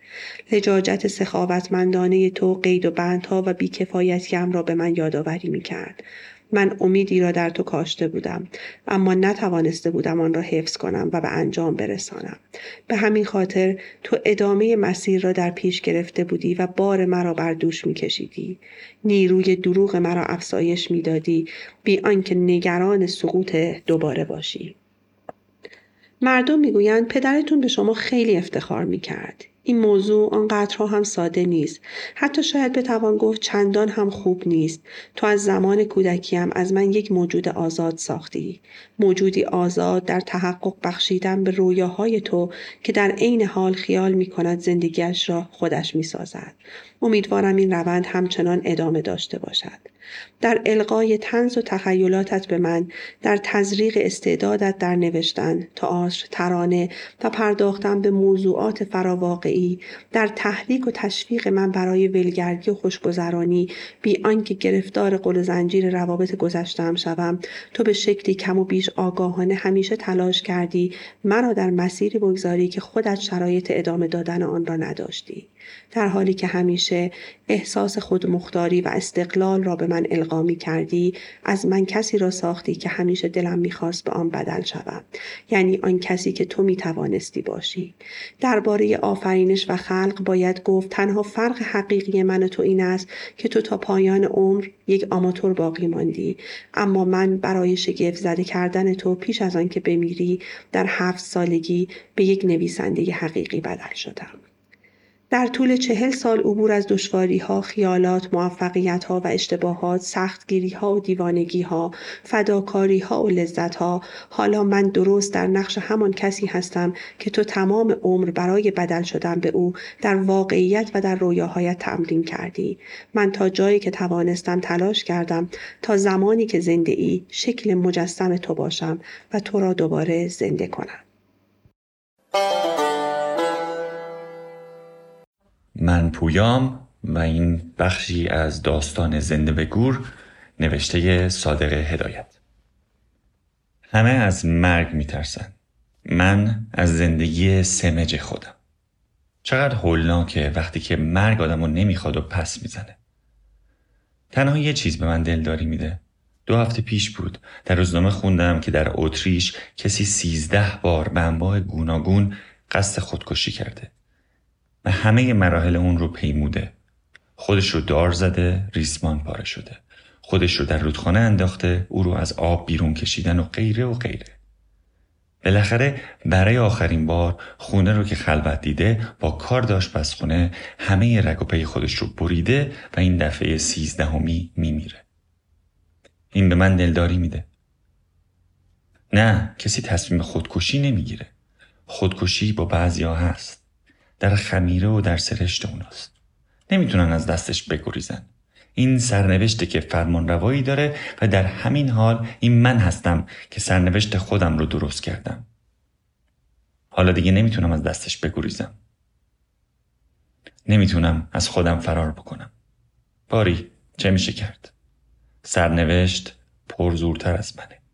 لجاجت سخاوتمندانه تو قید و بندها و بیکفایتیم را به من یادآوری می کرد. من امیدی را در تو کاشته بودم اما نتوانسته بودم آن را حفظ کنم و به انجام برسانم. به همین خاطر تو ادامه مسیر را در پیش گرفته بودی و بار مرا بر دوش میکشیدی. نیروی دروغ مرا افزایش می‌دادی. بی آنکه نگران سقوط دوباره باشی. مردم می‌گویند پدرتون به شما خیلی افتخار می‌کرد. این موضوع آنقدرها هم ساده نیست حتی شاید بتوان گفت چندان هم خوب نیست تو از زمان کودکیم از من یک موجود آزاد ساختی موجودی آزاد در تحقق بخشیدن به رویاهای تو که در عین حال خیال می کند زندگیش را خودش می سازد. امیدوارم این روند همچنان ادامه داشته باشد. در القای تنز و تخیلاتت به من در تزریق استعدادت در نوشتن تئاتر ترانه و پرداختن به موضوعات فراواقعی در تحریک و تشویق من برای ولگردی و خوشگذرانی بی آنکه گرفتار قل زنجیر روابط گذشتم شوم تو به شکلی کم و بیش آگاهانه همیشه تلاش کردی مرا در مسیری بگذاری که خودت شرایط ادامه دادن آن را نداشتی. در حالی که همیشه احساس خودمختاری و استقلال را به من القا می کردی از من کسی را ساختی که همیشه دلم می‌خواست به آن بدل شوم. یعنی آن کسی که تو می توانستی باشی. درباره آفرینش و خلق باید گفت تنها فرق حقیقی من و تو این است که تو تا پایان عمر یک آماتور باقی ماندی. اما من برای شگفت زده کردن تو پیش از آن که بمیری در هفت سالگی به یک نویسنده حقیقی بدل شدم. در طول چهل سال عبور از دشواری ها، خیالات، موفقیت ها و اشتباهات، سختگیری ها و دیوانگی ها، فداکاری ها و لذت ها، حالا من درست در نقش همان کسی هستم که تو تمام عمر برای بدل شدن به او در واقعیت و در رویاهایت تمرین کردی. من تا جایی که توانستم تلاش کردم تا زمانی که زنده ای شکل مجسم تو باشم و تو را دوباره زنده کنم. من پویام و این بخشی از داستان زنده به گور نوشته صادق هدایت. همه از مرگ میترسن. من از زندگی سمج خودم. چقدر هولناکه وقتی که مرگ آدمو نمی‌خواد و پس می‌زنه. تنها یه چیز به من دلداری میده. دو هفته پیش بود. در روزنامه خوندم که در اتریش کسی سیزده بار به انواع گوناگون قصد خودکشی کرده. و همه مراحل اون رو پیموده. خودش رو دار زده ریسمان پاره شده. خودش رو در رودخانه انداخته او رو از آب بیرون کشیدن و غیره و غیره. بالاخره برای آخرین بار خونه رو که خلوت دیده با کار داشت بس خونه همه رگ و پی خودش رو بریده و این دفعه سیزدهمی میمیره. این به من دلداری میده. نه کسی تصمیم خودکشی نمی‌گیره. خودکشی با بعضیا هست. در خمیره و در سرشت اوناست. نمی‌تونن از دستش بگریزن. این سرنوشته که فرمان روایی داره و در همین حال این من هستم که سرنوشت خودم رو درست کردم. حالا دیگه نمی‌تونم از دستش بگریزم. نمی‌تونم از خودم فرار بکنم. باری چه میشه کرد؟ سرنوشت پرزورتر از منه.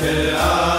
Until I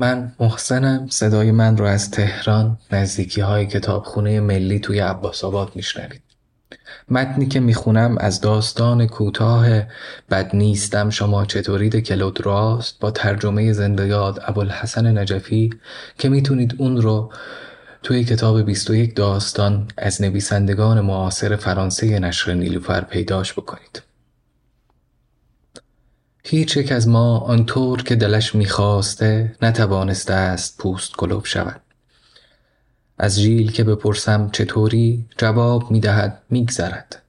من محسنم. صدای من رو از تهران نزدیکی های کتابخونه ملی توی عباس آباد میشنوید. متنی که می‌خونم از داستان کوتاه بد نیستم شما چطورید کلود راست با ترجمه زنده یاد ابوالحسن نجفی که می‌تونید اون رو توی کتاب 21 داستان از نویسندگان معاصر فرانسه نشر نیلوفر پیداش بکنید. هیچ یک از ما آنطور که دلش می‌خواسته نتوانسته است پوست کلوب شود. از ژیل که بپرسم چطوری جواب می‌دهد میگذرد.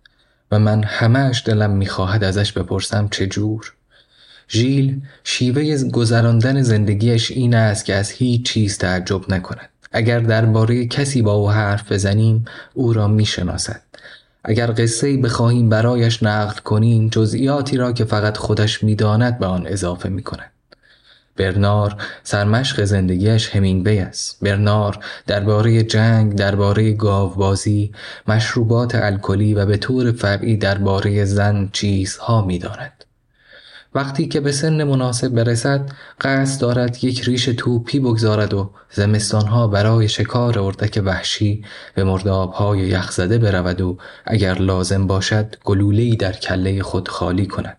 و من همهش دلم می‌خواهد ازش بپرسم چجور. ژیل شیوه گذراندن زندگیش این است که از هیچ چیز تعجب نکند. اگر درباره کسی با او حرف بزنیم او را می‌شناسد. اگر قصه بخواهیم برایش نقل کنیم جزئیاتی را که فقط خودش می‌داند به آن اضافه می کند. برنار سرمشق زندگیش همینگوی است. برنار درباره جنگ، درباره گاوبازی، مشروبات الکلی و به طور فرعی درباره زن چیزها می‌داند. وقتی که به سن مناسب برسد قصد دارد یک ریش توپی بگذارد و زمستانها برای شکار اردک وحشی به مردابهای یخزده برود و اگر لازم باشد گلوله‌ای در کله خود خالی کند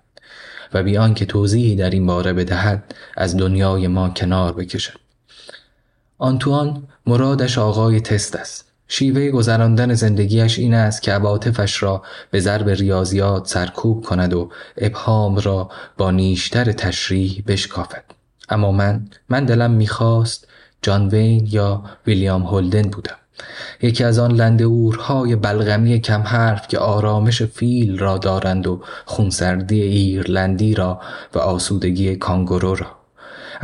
و بیان که توضیحی در این باره بدهد از دنیای ما کنار بکشد. آنتوان مرادش آقای تست است. شیوه گذراندن زندگیش این است که عواطفش را به ضرب ریاضیات سرکوب کند و ابهام را با نیشتر تشریح بشکافد. اما من من دلم می‌خواست جان وین یا ویلیام هولدن بودم. یکی از آن لندهورهای بلغمی کم حرف که آرامش فیل را دارند و خونسردی ایرلندی را و آسودگی کانگورو را.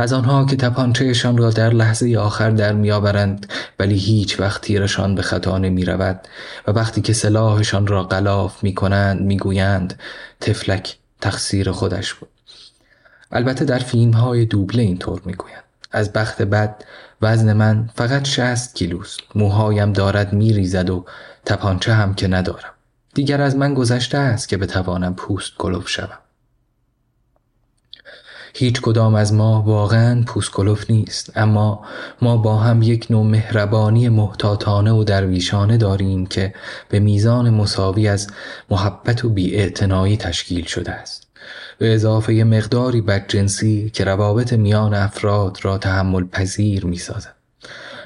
از آنها که تپانچهشان را در لحظه آخر در میآورند ولی هیچ وقت تیرشان به خطا نمی رود و وقتی که سلاحشان را غلاف می کنند می گویند تفلک تقصیر خودش بود. البته در فیلم های دوبله اینطور می گویند از بخت بد وزن من فقط شست کیلوست. موهایم دارد می ریزد و تپانچه هم که ندارم. دیگر از من گذشته است که بتوانم پوست کلوف شوم. هیچ کدام از ما واقعا پوسکلوف نیست اما ما با هم یک نوع مهربانی محتاطانه و درویشانه داریم که به میزان مساوی از محبت و بیاعتنایی تشکیل شده است به اضافه مقداری بدجنسی که روابط میان افراد را تحمل پذیر می سازد.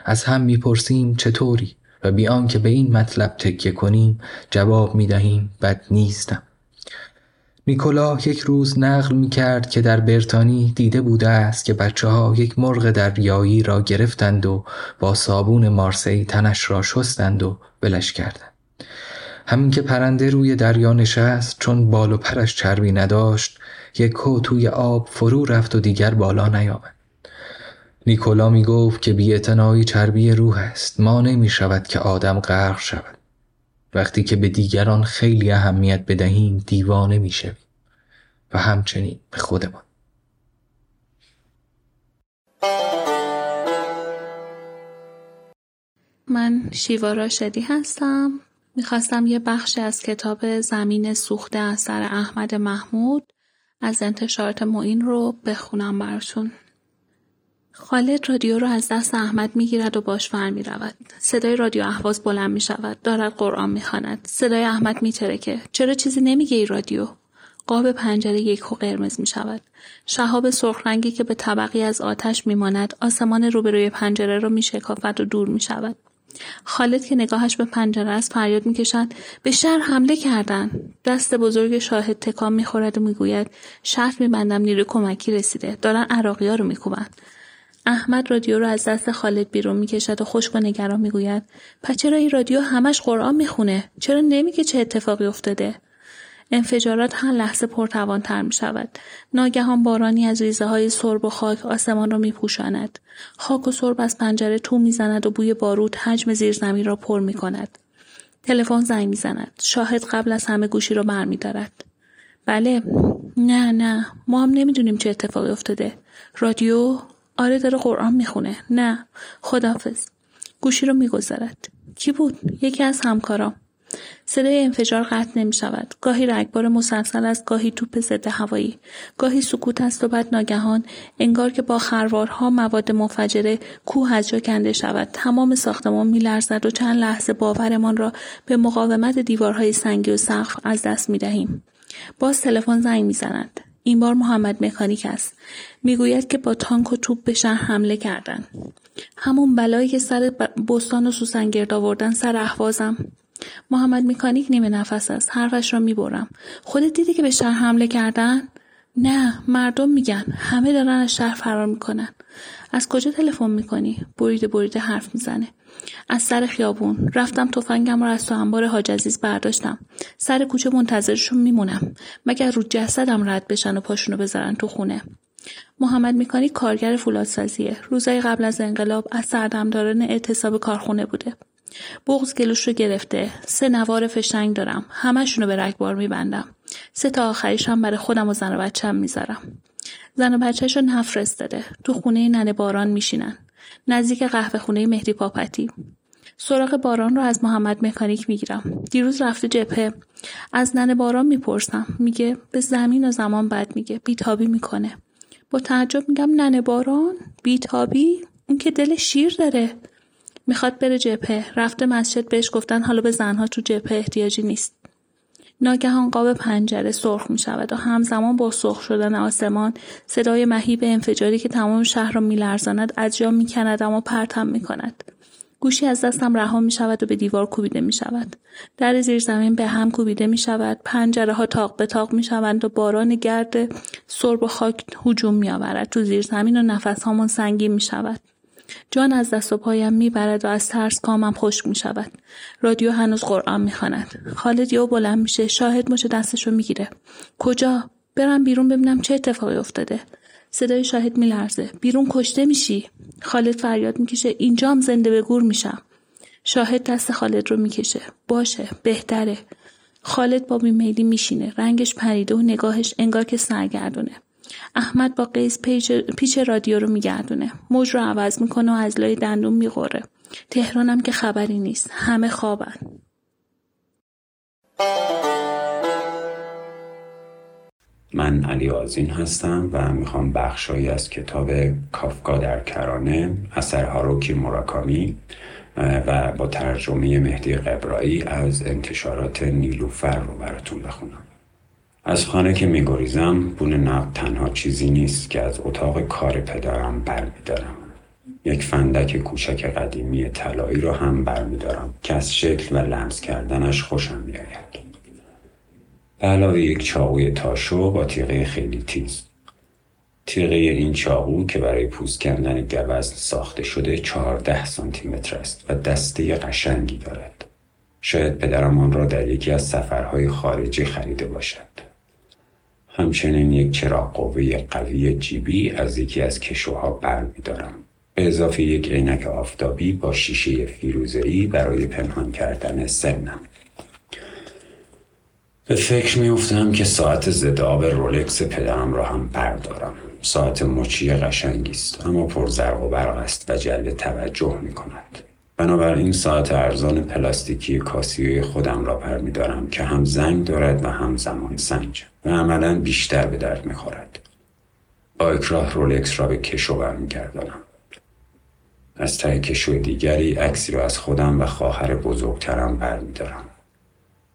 از هم می پرسیم چطوری و بیان که به این مطلب تکیه کنیم جواب می دهیم بد نیستم نیکولا یک روز نقل می کرد که در برتانی دیده بوده است که بچه ها یک مرغ دریایی را گرفتند و با صابون مارسی تنش را شستند و ولش کردند. همین که پرنده روی دریا نشست چون بال و پرش چربی نداشت یک کو توی آب فرو رفت و دیگر بالا نیامد. نیکولا می گفت که بیعتنایی چربی روح است ما نمی شود که آدم غرق شود. وقتی که به دیگران خیلی اهمیت بدهیم دیوانه می‌شویم و همچنین به خودمان من شیوا راشدی هستم می‌خواستم یه بخشی از کتاب زمین سوخته اثر احمد محمود از انتشارات معین رو بخونم براتون. خالد رادیو رو از دست احمد می‌گیرد و باش فر می رود. صدای رادیو اهواز بلند می شود. دارد قرآن می خاند. صدای احمد می ترکه. چرا چیزی نمیگه ای رادیو؟ قاب پنجره یک و قرمز می شود. شهاب سرخ رنگی که به طبقی از آتش می ماند آسمان روبروی پنجره را می شکافد و دور می شود. خالد که نگاهش به پنجره است فریاد می‌کشد به شهر حمله کردن دست بزرگ شاهد تکان می‌خورد و می‌گوید شرط میبندم نیروی کمکی رسیده دارن عراقی ها رو میکوبن احمد رادیو رو از دست خالد بیرون می‌کشد و خشک و نگران می‌گوید پس چرا این رادیو همش قرآن می‌خونه چرا نمیگه چه اتفاقی افتاده انفجارات هر لحظه پرتوانتر می شود. ناگهان بارانی از ریزه های سرب و خاک آسمان را می پوشاند. خاک و سرب از پنجره تو می زند و بوی بارود حجم زیرزمین را پر می کند. تلفن زنگ می زند. شاهد قبل از همه گوشی را بر می دارد. بله نه نه ما هم نمی‌دونیم چه اتفاقی افتاده رادیو آره داره قرآن می‌خونه. نه خدافز گوشی رو می‌گذارد. کی بود؟ یکی از همکارام. صدای انفجار قطع نمی شود. گاهی رگبار مسلسل است گاهی توپ ضد هوایی. گاهی سکوت است و بعد ناگهان انگار که با خروارها مواد منفجره کوه از جا کنده شود. تمام ساختمان میلرزد و چند لحظه باورمان را به مقاومت دیوارهای سنگی و سقف از دست می دهیم. باز تلفن زنگ می‌زند. این بار محمد مکانیک است. می‌گوید که با تانک و توپ به شهر حمله کردند. همون بلایی که سر بستان و سوسن گرد آوردن سر احوازم. محمد میکانیک نیمه نفس است. حرفش را می‌برم. خودت دیدی که به شهر حمله کردن؟ نه مردم میگن. همه دارن از شهر فرار می‌کنن. از کجا تلفن می‌کنی؟ بریده بریده حرف می‌زنه. از سر خیابون. رفتم تفنگم را از تو انبار حاج عزیز برداشتم. سر کوچه منتظرشون میمونم. مگر رو جسدم رد بشن و پاشونو بذارن تو خونه؟ محمد میکانی کارگر فولادسازیه. روزای قبل از انقلاب از سردمداران اعتصاب کارخونه بوده. بغز گلوش رو گرفته. سه نوار فشنگ دارم. همشونو به رگبار میبندم. سه تا آخریشم برای خودم و زن و بچم می‌ذارم. زن و بچهش رو نفرستاده. تو خونه ننه باران میشینن. نزدیک قهوه خونه مهدی پاپتی. سراغ باران رو از محمد مکانیک می‌گیرم. دیروز رفته جبهه. از ننه باران می‌پرسم. میگه به زمین و زمان بد میگه. بیتابی می‌کنه. با تعجب میگم ننه باران؟ بیتابی؟ اون که دل شیر داره. می‌خواد بره جبهه. رفته مسجد بهش گفتن حالا به زنها تو جبهه احتیاجی نیست. ناگهان قاب پنجره سرخ می شود و همزمان با سرخ شدن آسمان صدای مهیب انفجاری که تمام شهر را میلرزاند از جا می کند اما پرتم می کند. گوشی از دستم رها می شود و به دیوار کوبیده می شود. در زیر زمین به هم کوبیده می شود. پنجره ها تاق به تاق می شوند و باران گرد سرب و خاک هجوم می آورد. تو زیر زمین و نفس هامون سنگین می شود. جان از دست و پایم می‌برد و از ترس کامم خشک می شود. رادیو هنوز قرآن می‌خواند. خالد یهو بلند میشه شاهد مچ دستشو می‌گیره. کجا؟ برم بیرون ببینم چه اتفاقی افتاده. صدای شاهد میلرزه. بیرون کشته میشی. خالد فریاد می‌کشه اینجام زنده به گور میشم. شاهد دست خالد رو می‌کشه. باشه بهتره. خالد با بیمیلی میشینه. رنگش پریده و نگاهش انگار که سرگردونه. احمد با قیز پیچ رادیو رو میگردونه. موج رو عوض می‌کنه و از لای دندون میغوره تهرانم که خبری نیست. همه خوابن. من علی آزین هستم و می‌خوام بخشهایی از کتاب کافکا در کرانه اثر هاروکی موراکامی و با ترجمه مهدی قبرایی از انتشارات نیلوفر رو براتون بخونم. از خانه که میگریزم بون نقد تنها چیزی نیست که از اتاق کار پدرم برمیدارم. یک فندک کوچک قدیمی طلایی را هم برمیدارم که از شکل و لمس کردنش خوشم میآید. به علاوه یک چاقوی تاشو با تیغه خیلی تیز. تیغه این چاقو که برای پوست کندن گوزن ساخته شده چهارده سانتی متر است و دسته قشنگی دارد. شاید پدرم آن را در یکی از سفرهای خارجی خریده باشد. همچنین یک چراغ قوه قوی جیبی از یکی از کشوها بر می دارم. به اضافه یک عینک آفتابی با شیشه فیروزه‌ای برای پنهان کردن سنم. به فکر می افتم که ساعت ضد آب رولکس پدرم را هم بردارم. ساعت مچی قشنگی است اما پر زرق و برق است و جلب توجه می کند بنابراین ساعت ارزان پلاستیکی کاسیوی خودم را برمیدارم که هم زنگ دارد و هم زمان سنج و عملا بیشتر به درد می‌خورد. با اکراه رولکس را به کشو برمیگردانم. از ته کشو دیگری عکسی را از خودم و خواهر بزرگترم برمیدارم.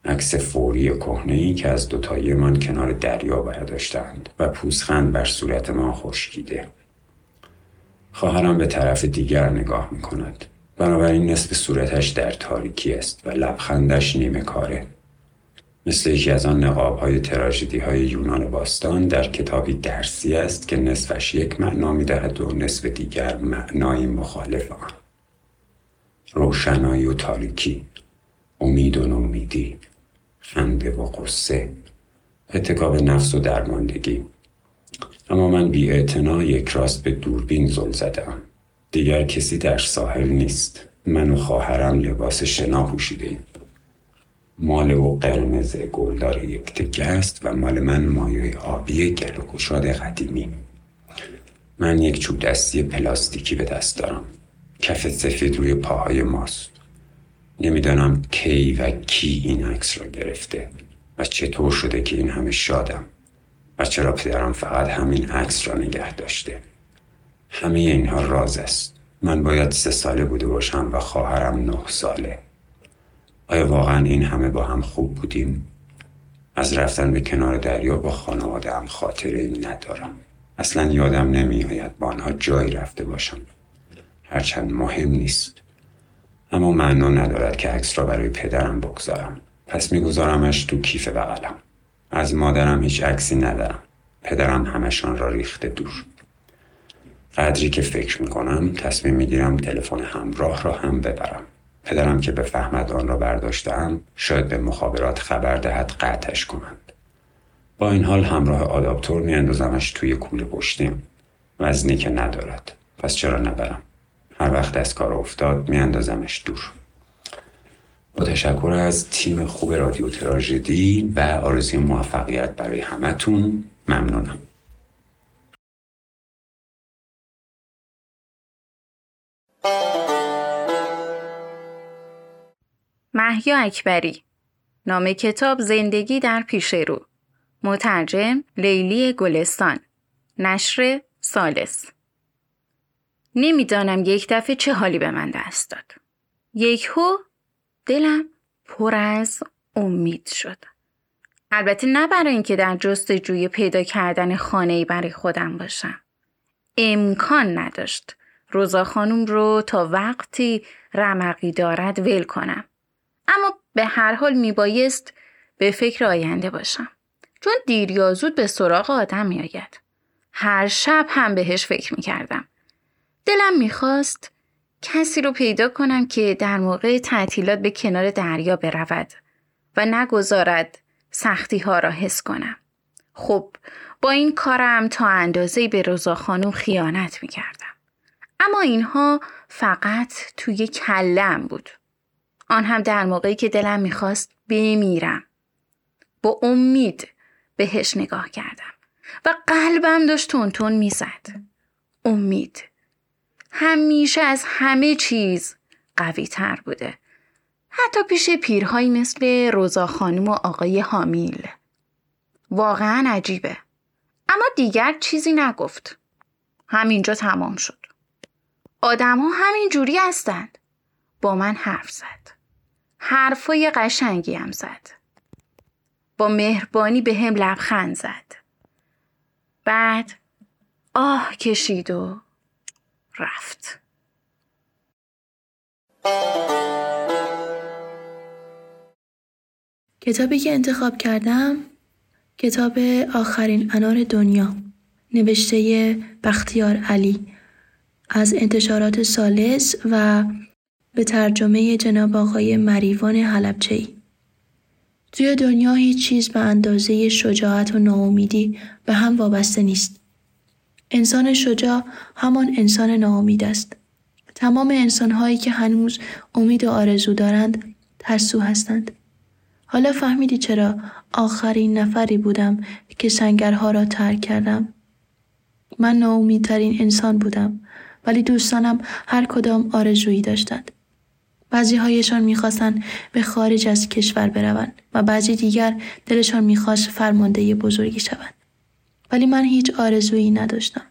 عکس فوری کهنه ای که از دوتایی من کنار دریا برداشتند و پوزخند بر صورت ما خشکیده. خواهرم به طرف دیگر نگاه می کند بنابراین نصف صورتش در تاریکی است و لبخندش نیمه کاره. مثل یکی از آن نقاب های تراژدی های یونان باستان در کتابی درسی است که نصفش یک معنا می دهد و نصف دیگر معنای مخالف آن. روشنایی و تاریکی امید و نومیدی خنده و قصه اتکاب نفس و درماندگی. اما من بی یک راست به دوربین زل زدم دیگر کسی در ساحل نیست. من و خواهرم لباس شنا پوشیده ایم مال او قرمز گلدار یک تکه است و مال من مایه آبی گل گشاد قدیمی. من یک چوب دستی پلاستیکی به دست دارم. کف سفید روی پاهای ماست. نمی‌دانم کی و کی این عکس را گرفته و چطور شده که این همه شادم و چرا پدرم فقط همین عکس را نگه داشته. همه اینها راز است. من باید سه ساله بوده باشم و خواهرم نه ساله. آیا واقعا این همه با هم خوب بودیم؟ از رفتن به کنار دریا با خانواده هم خاطره ندارم. اصلا یادم نمیآید با آنها جایی رفته باشم. هرچند مهم نیست. اما معنا ندارد که عکس را برای پدرم بگذارم. پس میگذارمش تو کیف بغلم. از مادرم هیچ عکسی ندارم. پدرم همشان را ریخته دور. قدری که فکر می‌کنم تصمیم می‌گیرم تلفن همراه را هم ببرم. پدرم که به فهمد آن را برداشتم شاید به مخابرات خبر دهد قطعش کنند. با این حال همراه آداپتور میاندازمش توی کوله پشتیم. وزنی که ندارد. پس چرا نبرم؟ هر وقت از کار افتاد میاندازمش دور. با تشکر از تیم خوب رادیو تراژدی و آرزوی موفقیت برای همتون ممنونم. محیا اکبری. نام کتاب زندگی در پیش رو. مترجم لیلی گلستان. نشر سالس. نمی‌دانم یک دفعه چه حالی به من دست داد. یک هو دلم پر از امید شد. البته نه برای اینکه در جستجوی پیدا کردن خانه برای خودم باشم. امکان نداشت. روزا خانم رو تا وقتی رمقی دارد ول کنم. اما به هر حال میبایست به فکر آینده باشم چون دیر یا زود به سراغ آدم میآید هر شب هم بهش فکر می‌کردم دلم می‌خواست کسی رو پیدا کنم که در موقع تعطیلات به کنار دریا برود و نگذارد سختی ها را حس کنم. خب با این کارم تا اندازه به رضا خانم خیانت می کردم. اما اینها فقط توی کلم بود. آن هم در موقعی که دلم می‌خواست بمیرم. با امید بهش نگاه کردم و قلبم داشت تون می‌زد. امید. همیشه از همه چیز قوی تر بوده. حتی پیش پیرهایی مثل روزا خانم و آقای حامیل. واقعا عجیبه. اما دیگر چیزی نگفت. همینجا تمام شد. آدم ها همین جوری هستند. با من حرف زد. حرفای قشنگی هم زد. با مهربانی به هم لبخند زد. بعد آه کشید و رفت. کتابی که انتخاب کردم کتاب آخرین انار دنیا نوشته بختیار علی از انتشارات سالس و به ترجمه جناب آقای مریوان حلبچهی توی دنیا هیچ چیز به اندازه شجاعت و ناامیدی به هم وابسته نیست. انسان شجاع همان انسان ناامید است. تمام انسانهایی که هنوز امید و آرزو دارند ترسو هستند. حالا فهمیدی چرا آخرین نفری بودم که سنگرها را ترک کردم؟ من ناامیدترین انسان بودم ولی دوستانم هر کدام آرزویی داشتند. بعضی هایشان می‌خواستند به خارج از کشور بروند و بعضی دیگر دلشان می‌خواست فرمانده بزرگی شوند. ولی من هیچ آرزویی نداشتم.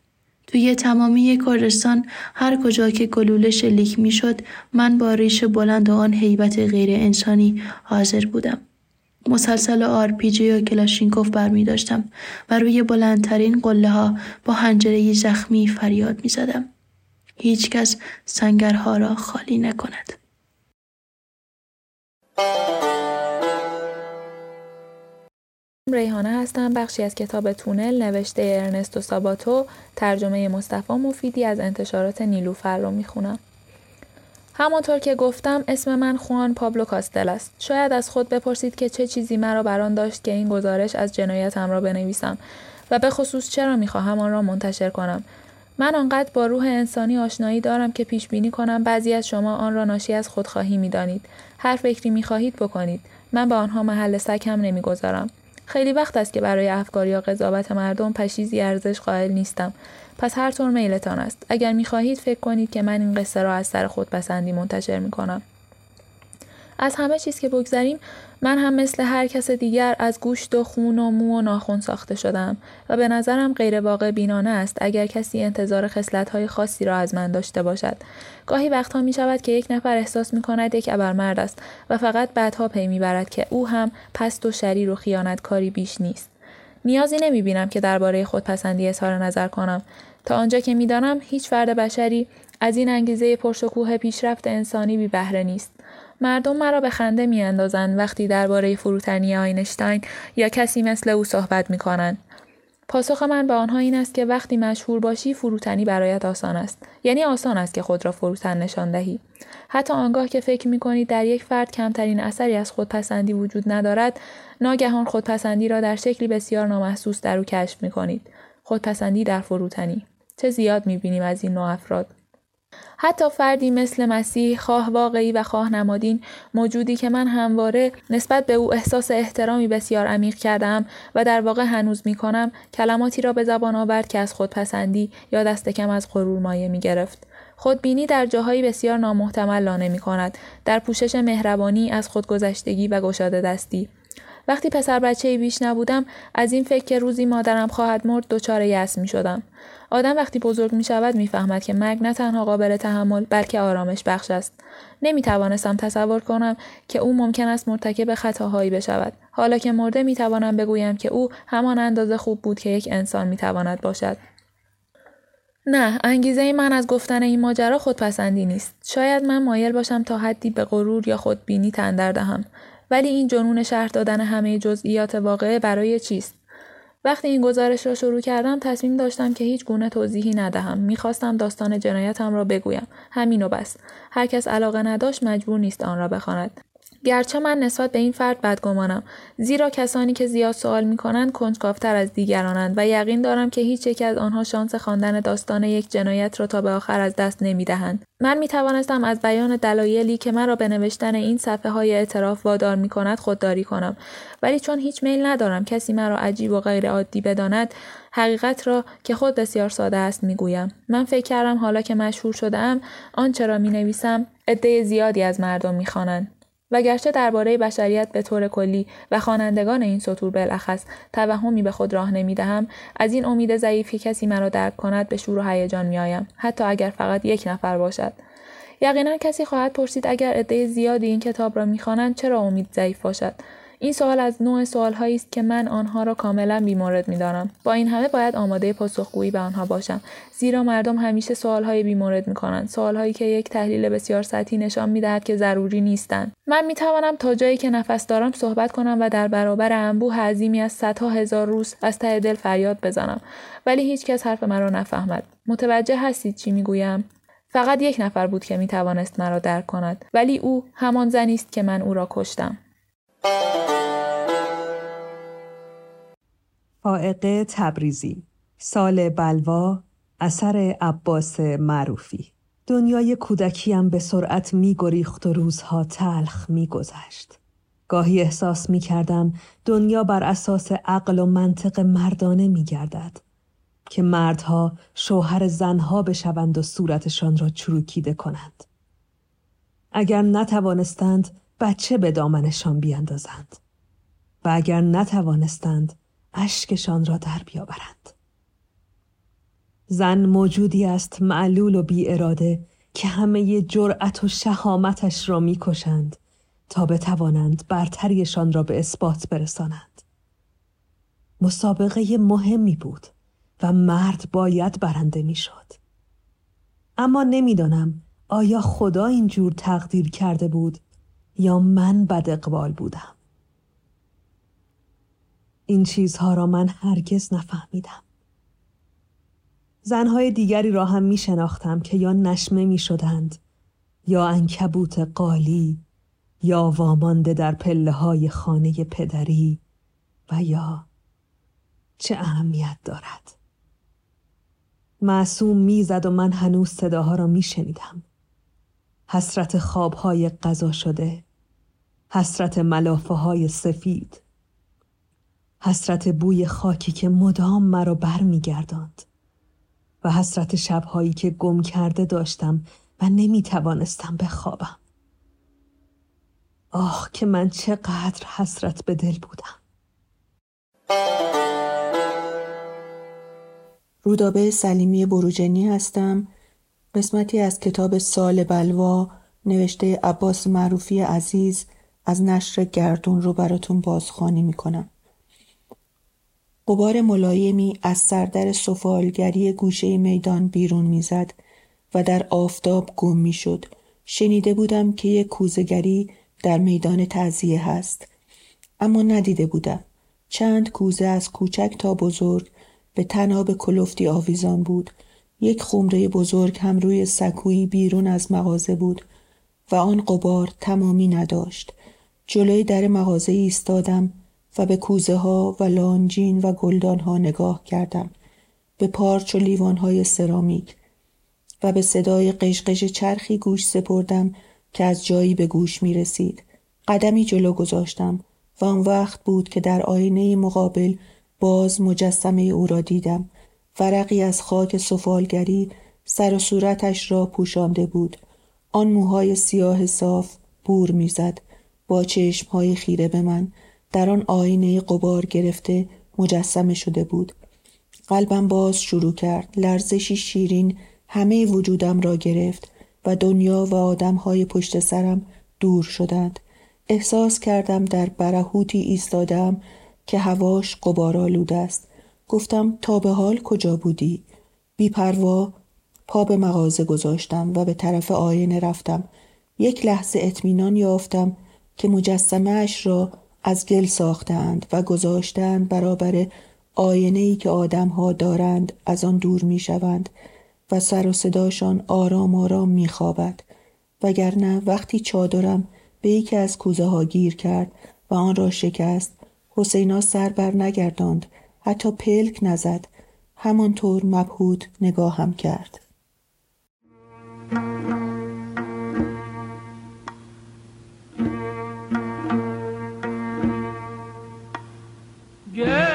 توی تمامی کردستان هر کجا که گلوله شلیک می‌شد من با ریش بلند و آن هیبت غیر انسانی حاضر بودم. مسلسل آرپیجی و کلاشینکوف برمی داشتم و روی بلندترین قله ها با حنجره زخمی فریاد می زدم. هیچ کس سنگرها را خالی نکند. ریحانه هستم بخشی از کتاب تونل نوشته ارنستو ساباتو. ترجمه مصطفی مفیدی از انتشارات نیلوفر رو می‌خونم. همانطور که گفتم اسم من خوان پابلو کاستل است. شاید از خود بپرسید که چه چیزی مرا بران داشت که این گزارش از جنایتم را بنویسم و به خصوص چرا می‌خواهم آن را منتشر کنم. من آنقدر با روح انسانی آشنایی دارم که پیش بینی کنم بعضی از شما آن را ناشی از خودخواهی می‌دانید. هر فکری می‌خواهید بکنید. من به آنها محل سکم نمی‌گذارم. خیلی وقت است که برای افکار یا قضاوت مردم پشیزی ارزش قائل نیستم. پس هر طور میلتان است. اگر می‌خواهید فکر کنید که من این قصه را از سر خودپسندی منتشر می‌کنم. از همه چیز که بگذریم من هم مثل هر کس دیگر از گوشت و خون و مو و ناخون ساخته شدم و به نظرم غیر واقع بینانه است اگر کسی انتظار های خاصی را از من داشته باشد. گاهی وقتها می شود که یک نفر احساس می کند یک ابرمرد است و فقط بعدها پی می برد که او هم پست و شریر و خیانتکاری بیش نیست. نیازی نمی بینم که درباره خودپسندی اظهار نظر کنم. تا آنجا که می‌دانم هیچ فرد بشری از این انگیزه پرشکوه پیشرفت انسانی بی بهره نیست. مردم مرا به خنده میاندازند وقتی درباره فروتنی آینشتاین یا کسی مثل او صحبت می کنند. پاسخ من به آنها این است که وقتی مشهور باشی فروتنی برایت آسان است. یعنی آسان است که خود را فروتن نشان دهی. حتی آنگاه که فکر می کنید در یک فرد کمترین اثری از خودپسندی وجود ندارد ناگهان خودپسندی را در شکلی بسیار نامحسوس در او کشف می کنید خودپسندی در فروتنی. چه زیاد می بینیم از این نوع افراد. حتی فردی مثل مسیح خواه واقعی و خواه نمادین موجودی که من همواره نسبت به او احساس احترامی بسیار عمیق کردم و در واقع هنوز می کنم کلماتی را به زبان آورد که از خودپسندی یا دست کم از غرور مایه می گرفت. خودبینی در جاهایی بسیار نامحتمل لانه می کند در پوشش مهربانی از خودگذشتگی و گشاده دستی وقتی پسر بچه بیش نبودم از این فکر که روزی مادرم خواهد مرد دچار یأس می شدم. آدم وقتی بزرگ می شود می فهمد که مرگ نه تنها قابل تحمل بلکه آرامش بخش است. نمی توانستم تصور کنم که او ممکن است مرتکب خطاهایی بشود. حالا که مرده می توانم بگویم که او همان اندازه خوب بود که یک انسان می تواند باشد. نه انگیزه من از گفتن این ماجرا خودپسندی نیست شاید من مایل باشم تا حدی به غرور یا خودبینی تندر دهم ولی این جنون شرح دادن همه جزئیات واقعه برای چیست وقتی این گزارش را شروع کردم تصمیم داشتم که هیچ گونه توضیحی ندهم. می‌خواستم داستان جنایتم را بگویم. همین و بس. هر کس علاقه نداشت مجبور نیست آن را بخواند. گرچه من نسبت به این فرد بدگمانم زیرا کسانی که زیاد سوال می کنند کنجکاوتر از دیگرانند و یقین دارم که هیچ یک از آنها شانس خواندن داستان یک جنایت را تا به آخر از دست نمی دهند. من می توانستم از بیان دلایلی که مرا به نوشتن این صفحه های اعتراف وادار می کند خودداری کنم ولی چون هیچ میل ندارم کسی مرا عجیب و غیر عادی بداند حقیقت را که خود بسیار ساده است می‌گویم من فکر کردم حالا که مشهور شده ام آنچه را می نویسم عده زیادی از مردم می خوانند. و گرچه درباره بشریت به طور کلی و خوانندگان این سطور بالاخص توهمی به خود راه نمی‌دهم از این امید ضعیف که کسی مرا درک کند به شور و هیجان میآیم حتی اگر فقط یک نفر باشد. یقینا کسی خواهد پرسید اگر عده زیادی این کتاب را می‌خوانند چرا امید ضعیف باشد؟ این سوال از نوع سوالهایی است که من آنها را کاملا بیمورد می‌دانم. با این همه باید آماده پاسخگویی به آنها باشم زیرا مردم همیشه سوالهای بیمورد می‌کنند سوالهایی که یک تحلیل بسیار سطحی نشان می‌دهد که ضروری نیستند. من می‌توانم تا جایی که نفس دارم صحبت کنم و در برابر انبوه عظیمی از صدها هزار روز از ته دل فریاد بزنم ولی هیچکس حرف مرا نفهمد. متوجه هستید چی می‌گویم؟ فقط یک نفر بود که می توانست مرا درک کند ولی او همان زنی است که من او را کشتم. فائقه تبریزی سال بلوا اثر عباس معروفی دنیای کودکیم به سرعت می گریخت و روزها تلخ می گذشت. گاهی احساس می کردم دنیا بر اساس عقل و منطق مردانه می گردد. که مردها شوهر زنها بشوند و صورتشان را چروکیده کنند. اگر نتوانستند بچه به دامنشان بیندازند و اگر نتوانستند اشکشان را در بیاورند. زن موجودی است معلول و بی اراده که همه جرأت و شهامتش را می‌کشند تا بتوانند برتریشان را به اثبات برسانند. مسابقه مهمی بود و مرد باید برنده می‌شد. اما نمی‌دانم آیا خدا اینجور تقدیر کرده بود یا من بد اقبال بودم. این چیزها را من هرگز نفهمیدم. زنهای دیگری را هم می شناختم که یا نشمه می شدند یا انکبوت قالی یا وامانده در پله های خانه پدری و یا چه اهمیت دارد معصوم می‌زد و من هنوز صداها را می شنیدم حسرت خوابهای قضا شده حسرت ملافه های سفید حسرت بوی خاکی که مدام مرا بر می. و حسرت شبهایی که گم کرده داشتم و نمی توانستم بخوابم. آه که من چقدر حسرت به دل بودم. رودابه سلیمی بروجنی هستم. قسمتی از کتاب سال بلوا نوشته عباس معروفی عزیز از نشر گردون رو براتون بازخوانی می‌کنم. قبار ملایمی از سردر سفالگری گوشه میدان بیرون می‌زد و در آفتاب گم می‌شد. شنیده بودم که یک کوزگری در میدان تعذیه هست. اما ندیده بودم. چند کوزه از کوچک تا بزرگ به تناب کلفتی آویزان بود. یک خمره بزرگ هم روی سکویی بیرون از مغازه بود و آن قبار تمامی نداشت. جلوی در مغازه ایستادم و به کوزه ها و لانجین و گلدان ها نگاه کردم به پارچ و لیوان های سرامیک و به صدای قشقش چرخی گوش سپردم که از جایی به گوش می رسید. قدمی جلو گذاشتم و آن وقت بود که در آینه مقابل باز مجسمه او را دیدم. ورقی از خاک سفالگری سر و صورتش را پوشانده بود. آن موهای سیاه صاف بور می‌زد با چشمهای خیره به من در آن آینه قبار گرفته مجسمه شده بود. قلبم باز شروع کرد لرزشی شیرین همه وجودم را گرفت و دنیا و آدمهای پشت سرم دور شدند. احساس کردم در برهوتی ایستادم که هواش قبارآلود است. گفتم تا به حال کجا بودی؟ بیپروا پا به مغازه گذاشتم و به طرف آینه رفتم. یک لحظه اطمینان یافتم که مجسمه اش را از گل ساختند و گذاشتند برابر آینه ای که آدمها دارند از آن دور می شوند و سر و صداشان آرام آرام می خوابد وگرنه وقتی چادرم به یکی از کوزه ها گیر کرد و آن را شکست حسینا سر بر نگرداند حتی پلک نزد. همانطور مبهود نگاهم کرد. Yeah.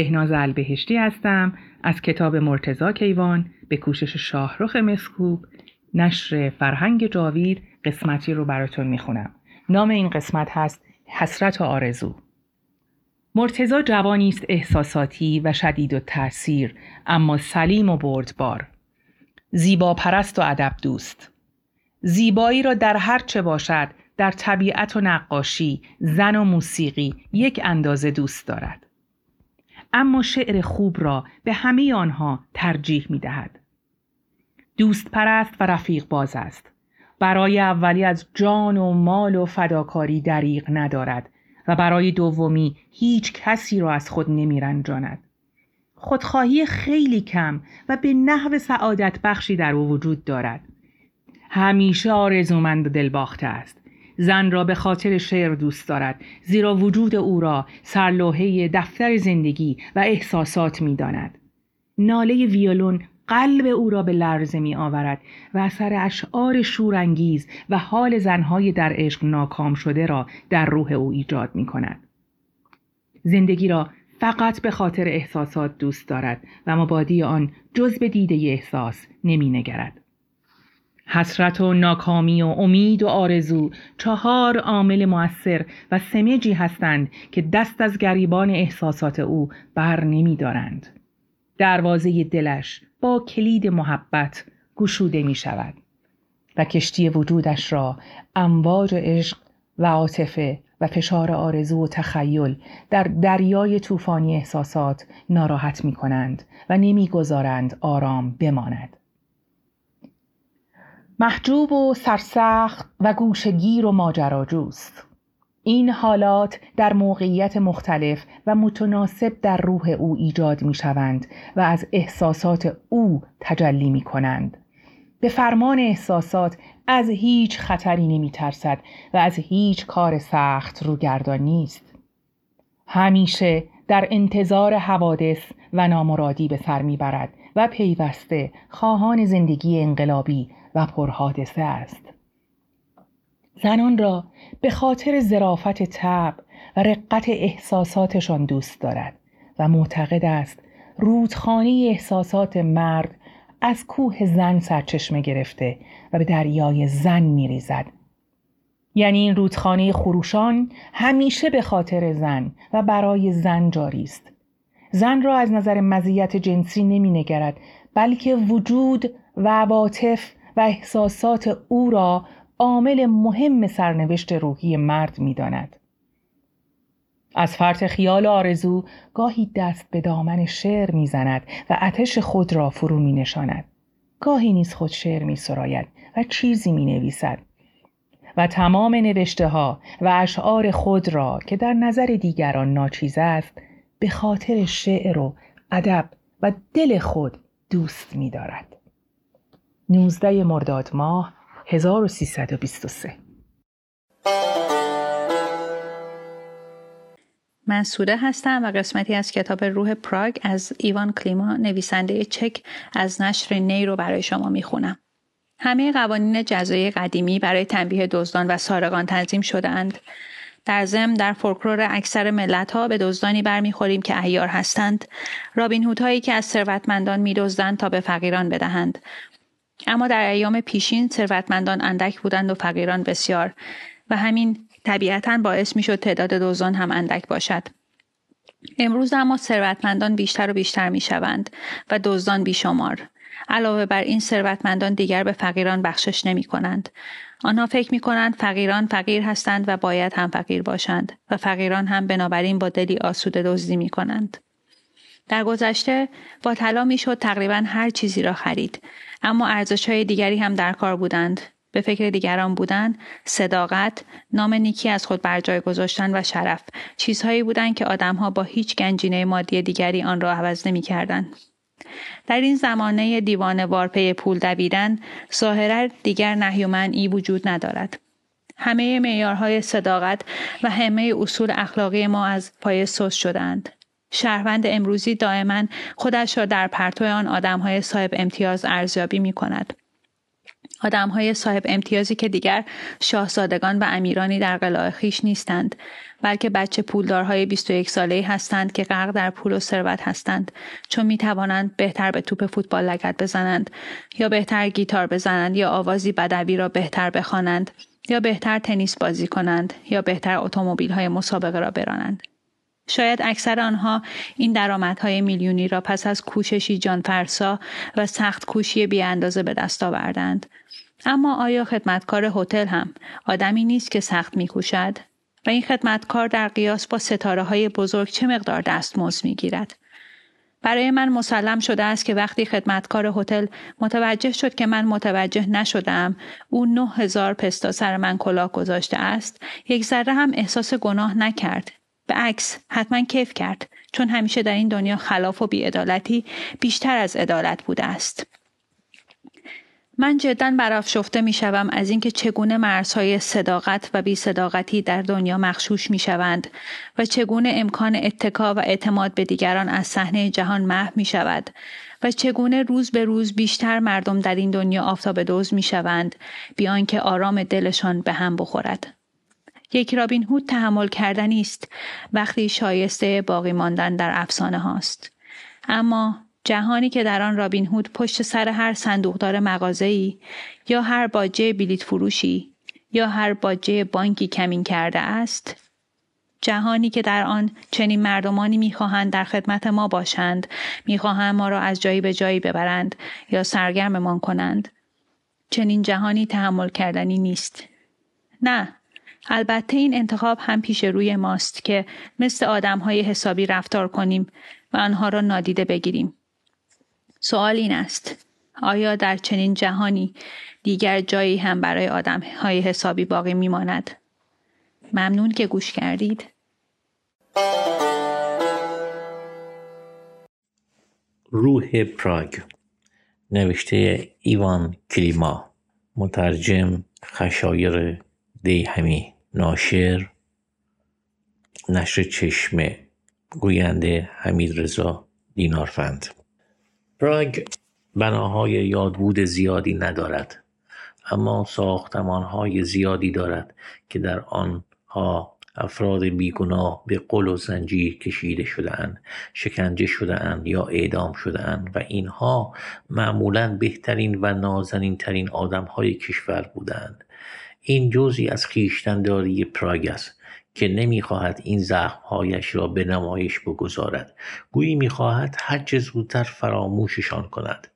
بهناز البهشتی هستم. از کتاب مرتزا کیوان به کوشش شاهرخ مسکوب نشر فرهنگ جاوید قسمتی رو براتون می‌خونم. نام این قسمت هست حسرت و آرزو. مرتزا جوانی است احساساتی و شدید و تأثیر اما سلیم و بردبار. زیبا پرست و ادب دوست زیبایی را در هر چه باشد در طبیعت و نقاشی زن و موسیقی یک اندازه دوست دارد. اما شعر خوب را به همه آنها ترجیح می دهد. دوست پرست و رفیق باز است. برای اولی از جان و مال و فداکاری دریغ ندارد و برای دومی هیچ کسی را از خود نمی رنجاند. خودخواهی خیلی کم و به نحو سعادت بخشی در او وجود دارد. همیشه آرزومند و دلباخته است. زن را به خاطر شعر دوست دارد زیرا وجود او را سرلوحه دفتر زندگی و احساسات می داند. ناله ویولون قلب او را به لرزه می آورد و اثر اشعار شورانگیز و حال زنهای در عشق ناکام شده را در روح او ایجاد می کند. زندگی را فقط به خاطر احساسات دوست دارد و مبادی آن جز به دیده احساس نمی نگرد. حسرت و ناکامی و امید و آرزو چهار عامل مؤثر و سمجی هستند که دست از گریبان احساسات او بر نمی دارند. دروازه دلش با کلید محبت گشوده می شود و کشتی وجودش را امواج عشق و عاطفه و فشار آرزو و تخیل در دریای طوفانی احساسات ناراحت می کنند و نمی‌گذارند آرام بماند. محجوب و سرسخت و گوشگیر و ماجراجوست. این حالات در موقعیت مختلف و متناسب در روح او ایجاد می شوند و از احساسات او تجلی می کنند. به فرمان احساسات از هیچ خطری نمی ترسد و از هیچ کار سخت روگردان نیست. همیشه در انتظار حوادث و نامرادی به سر برد و پیوسته خواهان زندگی انقلابی و پرحادثه است. زنان را به خاطر زرافت تب و رقت احساساتشان دوست دارد و معتقد است رودخانه احساسات مرد از کوه زن سرچشمه گرفته و به دریای زن میریزد یعنی این رودخانه خروشان همیشه به خاطر زن و برای زن جاری است زن را از نظر مزیت جنسی نمی نگرد بلکه وجود و عواطف احساسات او را عامل مهم سرنوشت روحی مرد می داند. از فرط خیال آرزو گاهی دست به دامن شعر می‌زند و اتش خود را فرو می نشاند. گاهی نیز خود شعر می سراید و چیزی می نویسد. و تمام نوشته ها و اشعار خود را که در نظر دیگران ناچیز است به خاطر شعر و ادب و دل خود دوست می دارد. 19 مرداد ماه 1323 من سوده هستم و قسمتی از کتاب روح پراگ از ایوان کلیما نویسنده چک از نشر نی رو برای شما می‌خونم. همه قوانین جزایی قدیمی برای تنبیه دزدان و سارقان تنظیم شدهاند. در ضمن در فولکلور اکثر ملت ها به دزدانی برمیخوریم که ایار هستند رابین هایی که از ثروتمندان میدزدند تا به فقیران بدهند اما در ایام پیشین ثروتمندان اندک بودند و فقیران بسیار و همین طبیعتا باعث می‌شد تعداد دوزان هم اندک باشد امروز اما ثروتمندان بیشتر و بیشتر می شوند و دزدان بیشمار علاوه بر این ثروتمندان دیگر به فقیران بخشش نمی کنند. آنها فکر می کنند فقیران فقیر هستند و باید هم فقیر باشند و فقیران هم بنابراین با دلی آسوده دزدی می کنند. در گذشته با طلا می‌شد تقریبا هر چیزی را خرید اما ارزش های دیگری هم در کار بودند به فکر دیگران بودن، صداقت، نام نیکی از خود بر جای گذاشتن و شرف چیزهایی بودند که آدمها با هیچ گنجینه مادی دیگری آن را عوض نمی کردن. در این زمانه دیوان وارپی پول دویدن ظاهرا دیگر نهی و منعی وجود ندارد. همه معیارهای صداقت و همه اصول اخلاقی ما از پای سوس شدند. شهروند امروزی دائما خودش را در پرتو آن آدمهای صاحب امتیاز ارزیابی می کند. آدم های صاحب امتیازی که دیگر شاهزادگان و امیرانی در قلعه خیش نیستند بلکه بچه پولدارهای 21 ساله هستند که غرق در پول و ثروت هستند چون می توانند بهتر به توپ فوتبال لگت بزنند یا بهتر گیتار بزنند یا آوازی بدوی را بهتر بخوانند یا بهتر تنیس بازی کنند یا بهتر اتومبیل های مسابقه را برانند شاید اکثر آنها این درآمدهای میلیونی را پس از کوششی جانفرسا و سخت کوشی بی اندازه به دست آوردند. اما آیا خدمتکار هتل هم آدمی نیست که سخت میکوشد؟ و این خدمتکار در قیاس با ستاره های بزرگ چه مقدار دستمزد می‌گیرد؟ برای من مسلم شده است که وقتی خدمتکار هتل متوجه شد که من متوجه نشدم او نه هزار پستا سر من کلاه گذاشته است یک ذره هم احساس گناه نکرد به عکس. حتما کیف کرد. چون همیشه در این دنیا خلاف و بیعدالتی بیشتر از عدالت بوده است. من جدا برافشفته می شوم از اینکه چگونه مرزهای صداقت و بی صداقتی در دنیا مخشوش می شوند و چگونه امکان اتکا و اعتماد به دیگران از صحنه جهان محو می شود و چگونه روز به روز بیشتر مردم در این دنیا آفتاب دوز می شوند بیان که آرام دلشان به هم بخورد. یک رابین هود تحمل کردنی است وقتی شایسته باقی ماندن در افسانه هاست. اما جهانی که در آن رابین هود پشت سر هر صندوقدار مغازه‌ای یا هر باجه بلیت فروشی یا هر باجه بانکی کمین کرده است جهانی که در آن چنین مردمانی می‌خواهند در خدمت ما باشند می‌خواهند ما را از جایی به جایی ببرند یا سرگرممان کنند چنین جهانی تحمل کردنی نیست نه البته این انتخاب هم پیش روی ماست که مثل آدم های حسابی رفتار کنیم و آنها را نادیده بگیریم سوال این است آیا در چنین جهانی دیگر جایی هم برای آدم های حسابی باقی میماند؟ ممنون که گوش کردید. روح پراگ نوشته ایوان کلیما مترجم خشایر دیهمی ناشر نشر چشمه گوینده حمید رضا دینارفند. پراگ بناهای یادبود زیادی ندارد اما ساختمانهای زیادی دارد که در آنها افراد بیگناه به قل و زنجیر کشیده شدهاند شکنجه شدهاند یا اعدام شدهاند و اینها معمولا بهترین و نازنین ترین کشور بودند این جزی از خیشتنداری پراگ است که نمی‌خواهد این زخمهایش را به نمایش بگذارد. گویی می‌خواهد هرچه زودتر فراموششان کند.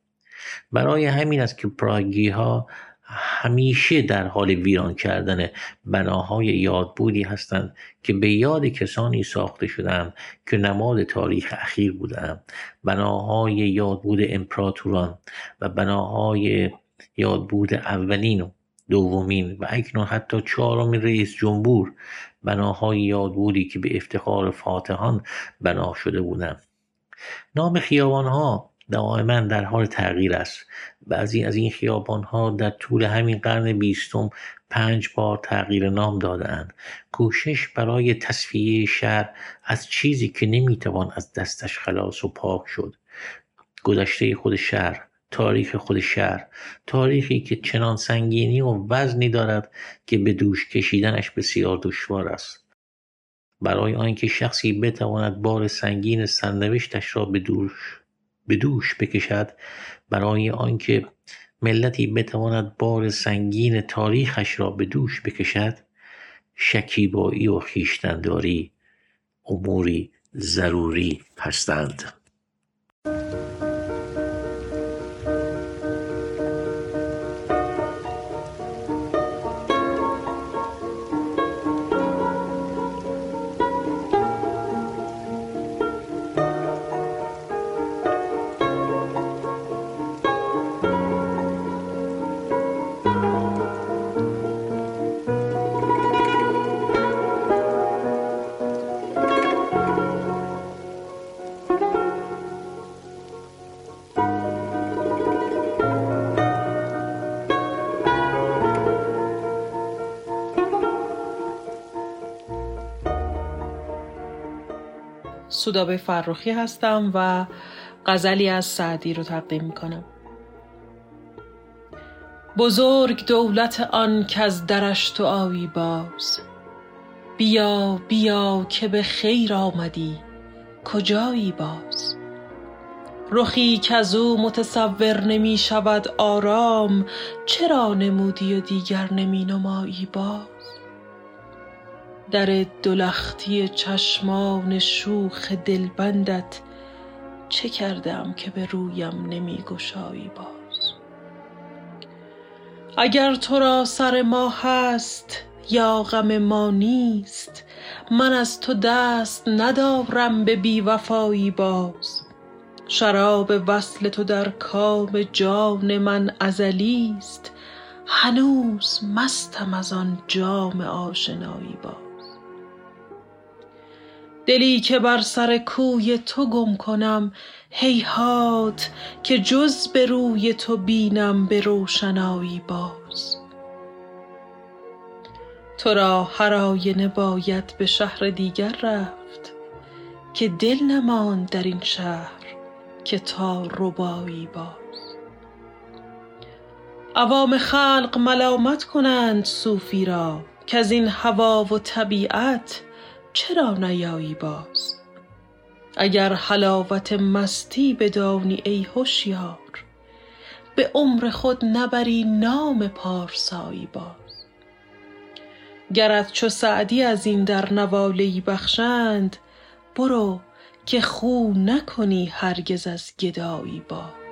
برای همین است که پراگی ها همیشه در حال ویران کردن بناهای یادبودی هستند که به یاد کسانی ساخته شدند که نماد تاریخ اخیر بودند بناهای یادبود امپراتوران و بناهای یادبود اولین دومین و اکنون حتی چهارمین رئیس جمهور بناهای یادبودی که به افتخار فاتحان بنا شده بودند. نام خیابانها دائما در حال تغییر است. بعضی از این خیابانها در طول همین قرن بیستم پنج بار تغییر نام دادهاند. کوشش برای تصفیه شهر از چیزی که نمی‌توان از دستش خلاص و پاک شد. گذشته خود شهر تاریخ خود شهر تاریخی که چنان سنگینی و وزنی دارد که به دوش کشیدنش بسیار دشوار است. برای آنکه شخصی بتواند بار سنگین سرنوشتش را به دوش به دوش بکشد برای آنکه ملتی بتواند بار سنگین تاریخش را به دوش بکشد شکیبایی و خیشتنداری اموری ضروری هستند. سودابه فرخی هستم و غزلی از سعدی رو تقدیم می‌کنم. بزرگ دولت آن که از درش تو آیی باز. بیا بیا که به خیر آمدی کجایی باز؟ رخی که از او متصور نمی شود آرام چرا نمودی و دیگر نمی نمایی باز؟ در دلختی چشمان شوخ دلبندت چه کردم که به رویم نمی گشایی باز؟ اگر تو را سر ما هست یا غم ما نیست من از تو دست ندارم به بی وفایی باز. شراب وصل تو در کام جان من ازلی است هنوز مستم از آن جام آشنایی باز. دلی که بر سر کوی تو گم کنم هیهات که جز به روی تو بینم به روشنایی باز. تو را هر آینه باید به شهر دیگر رفت که دل نماند در این شهر که تا ربایی باز. عوام خلق ملامت کنند صوفی را کز این هوا و طبیعت چرا نیایی باز؟ اگر حلاوت مستی بدانی ای هوشیار به عمر خود نبری نام پارسایی باز. گرت چو سعدی از این در نواله بخشند برو که خو نکنی هرگز از گدایی باز.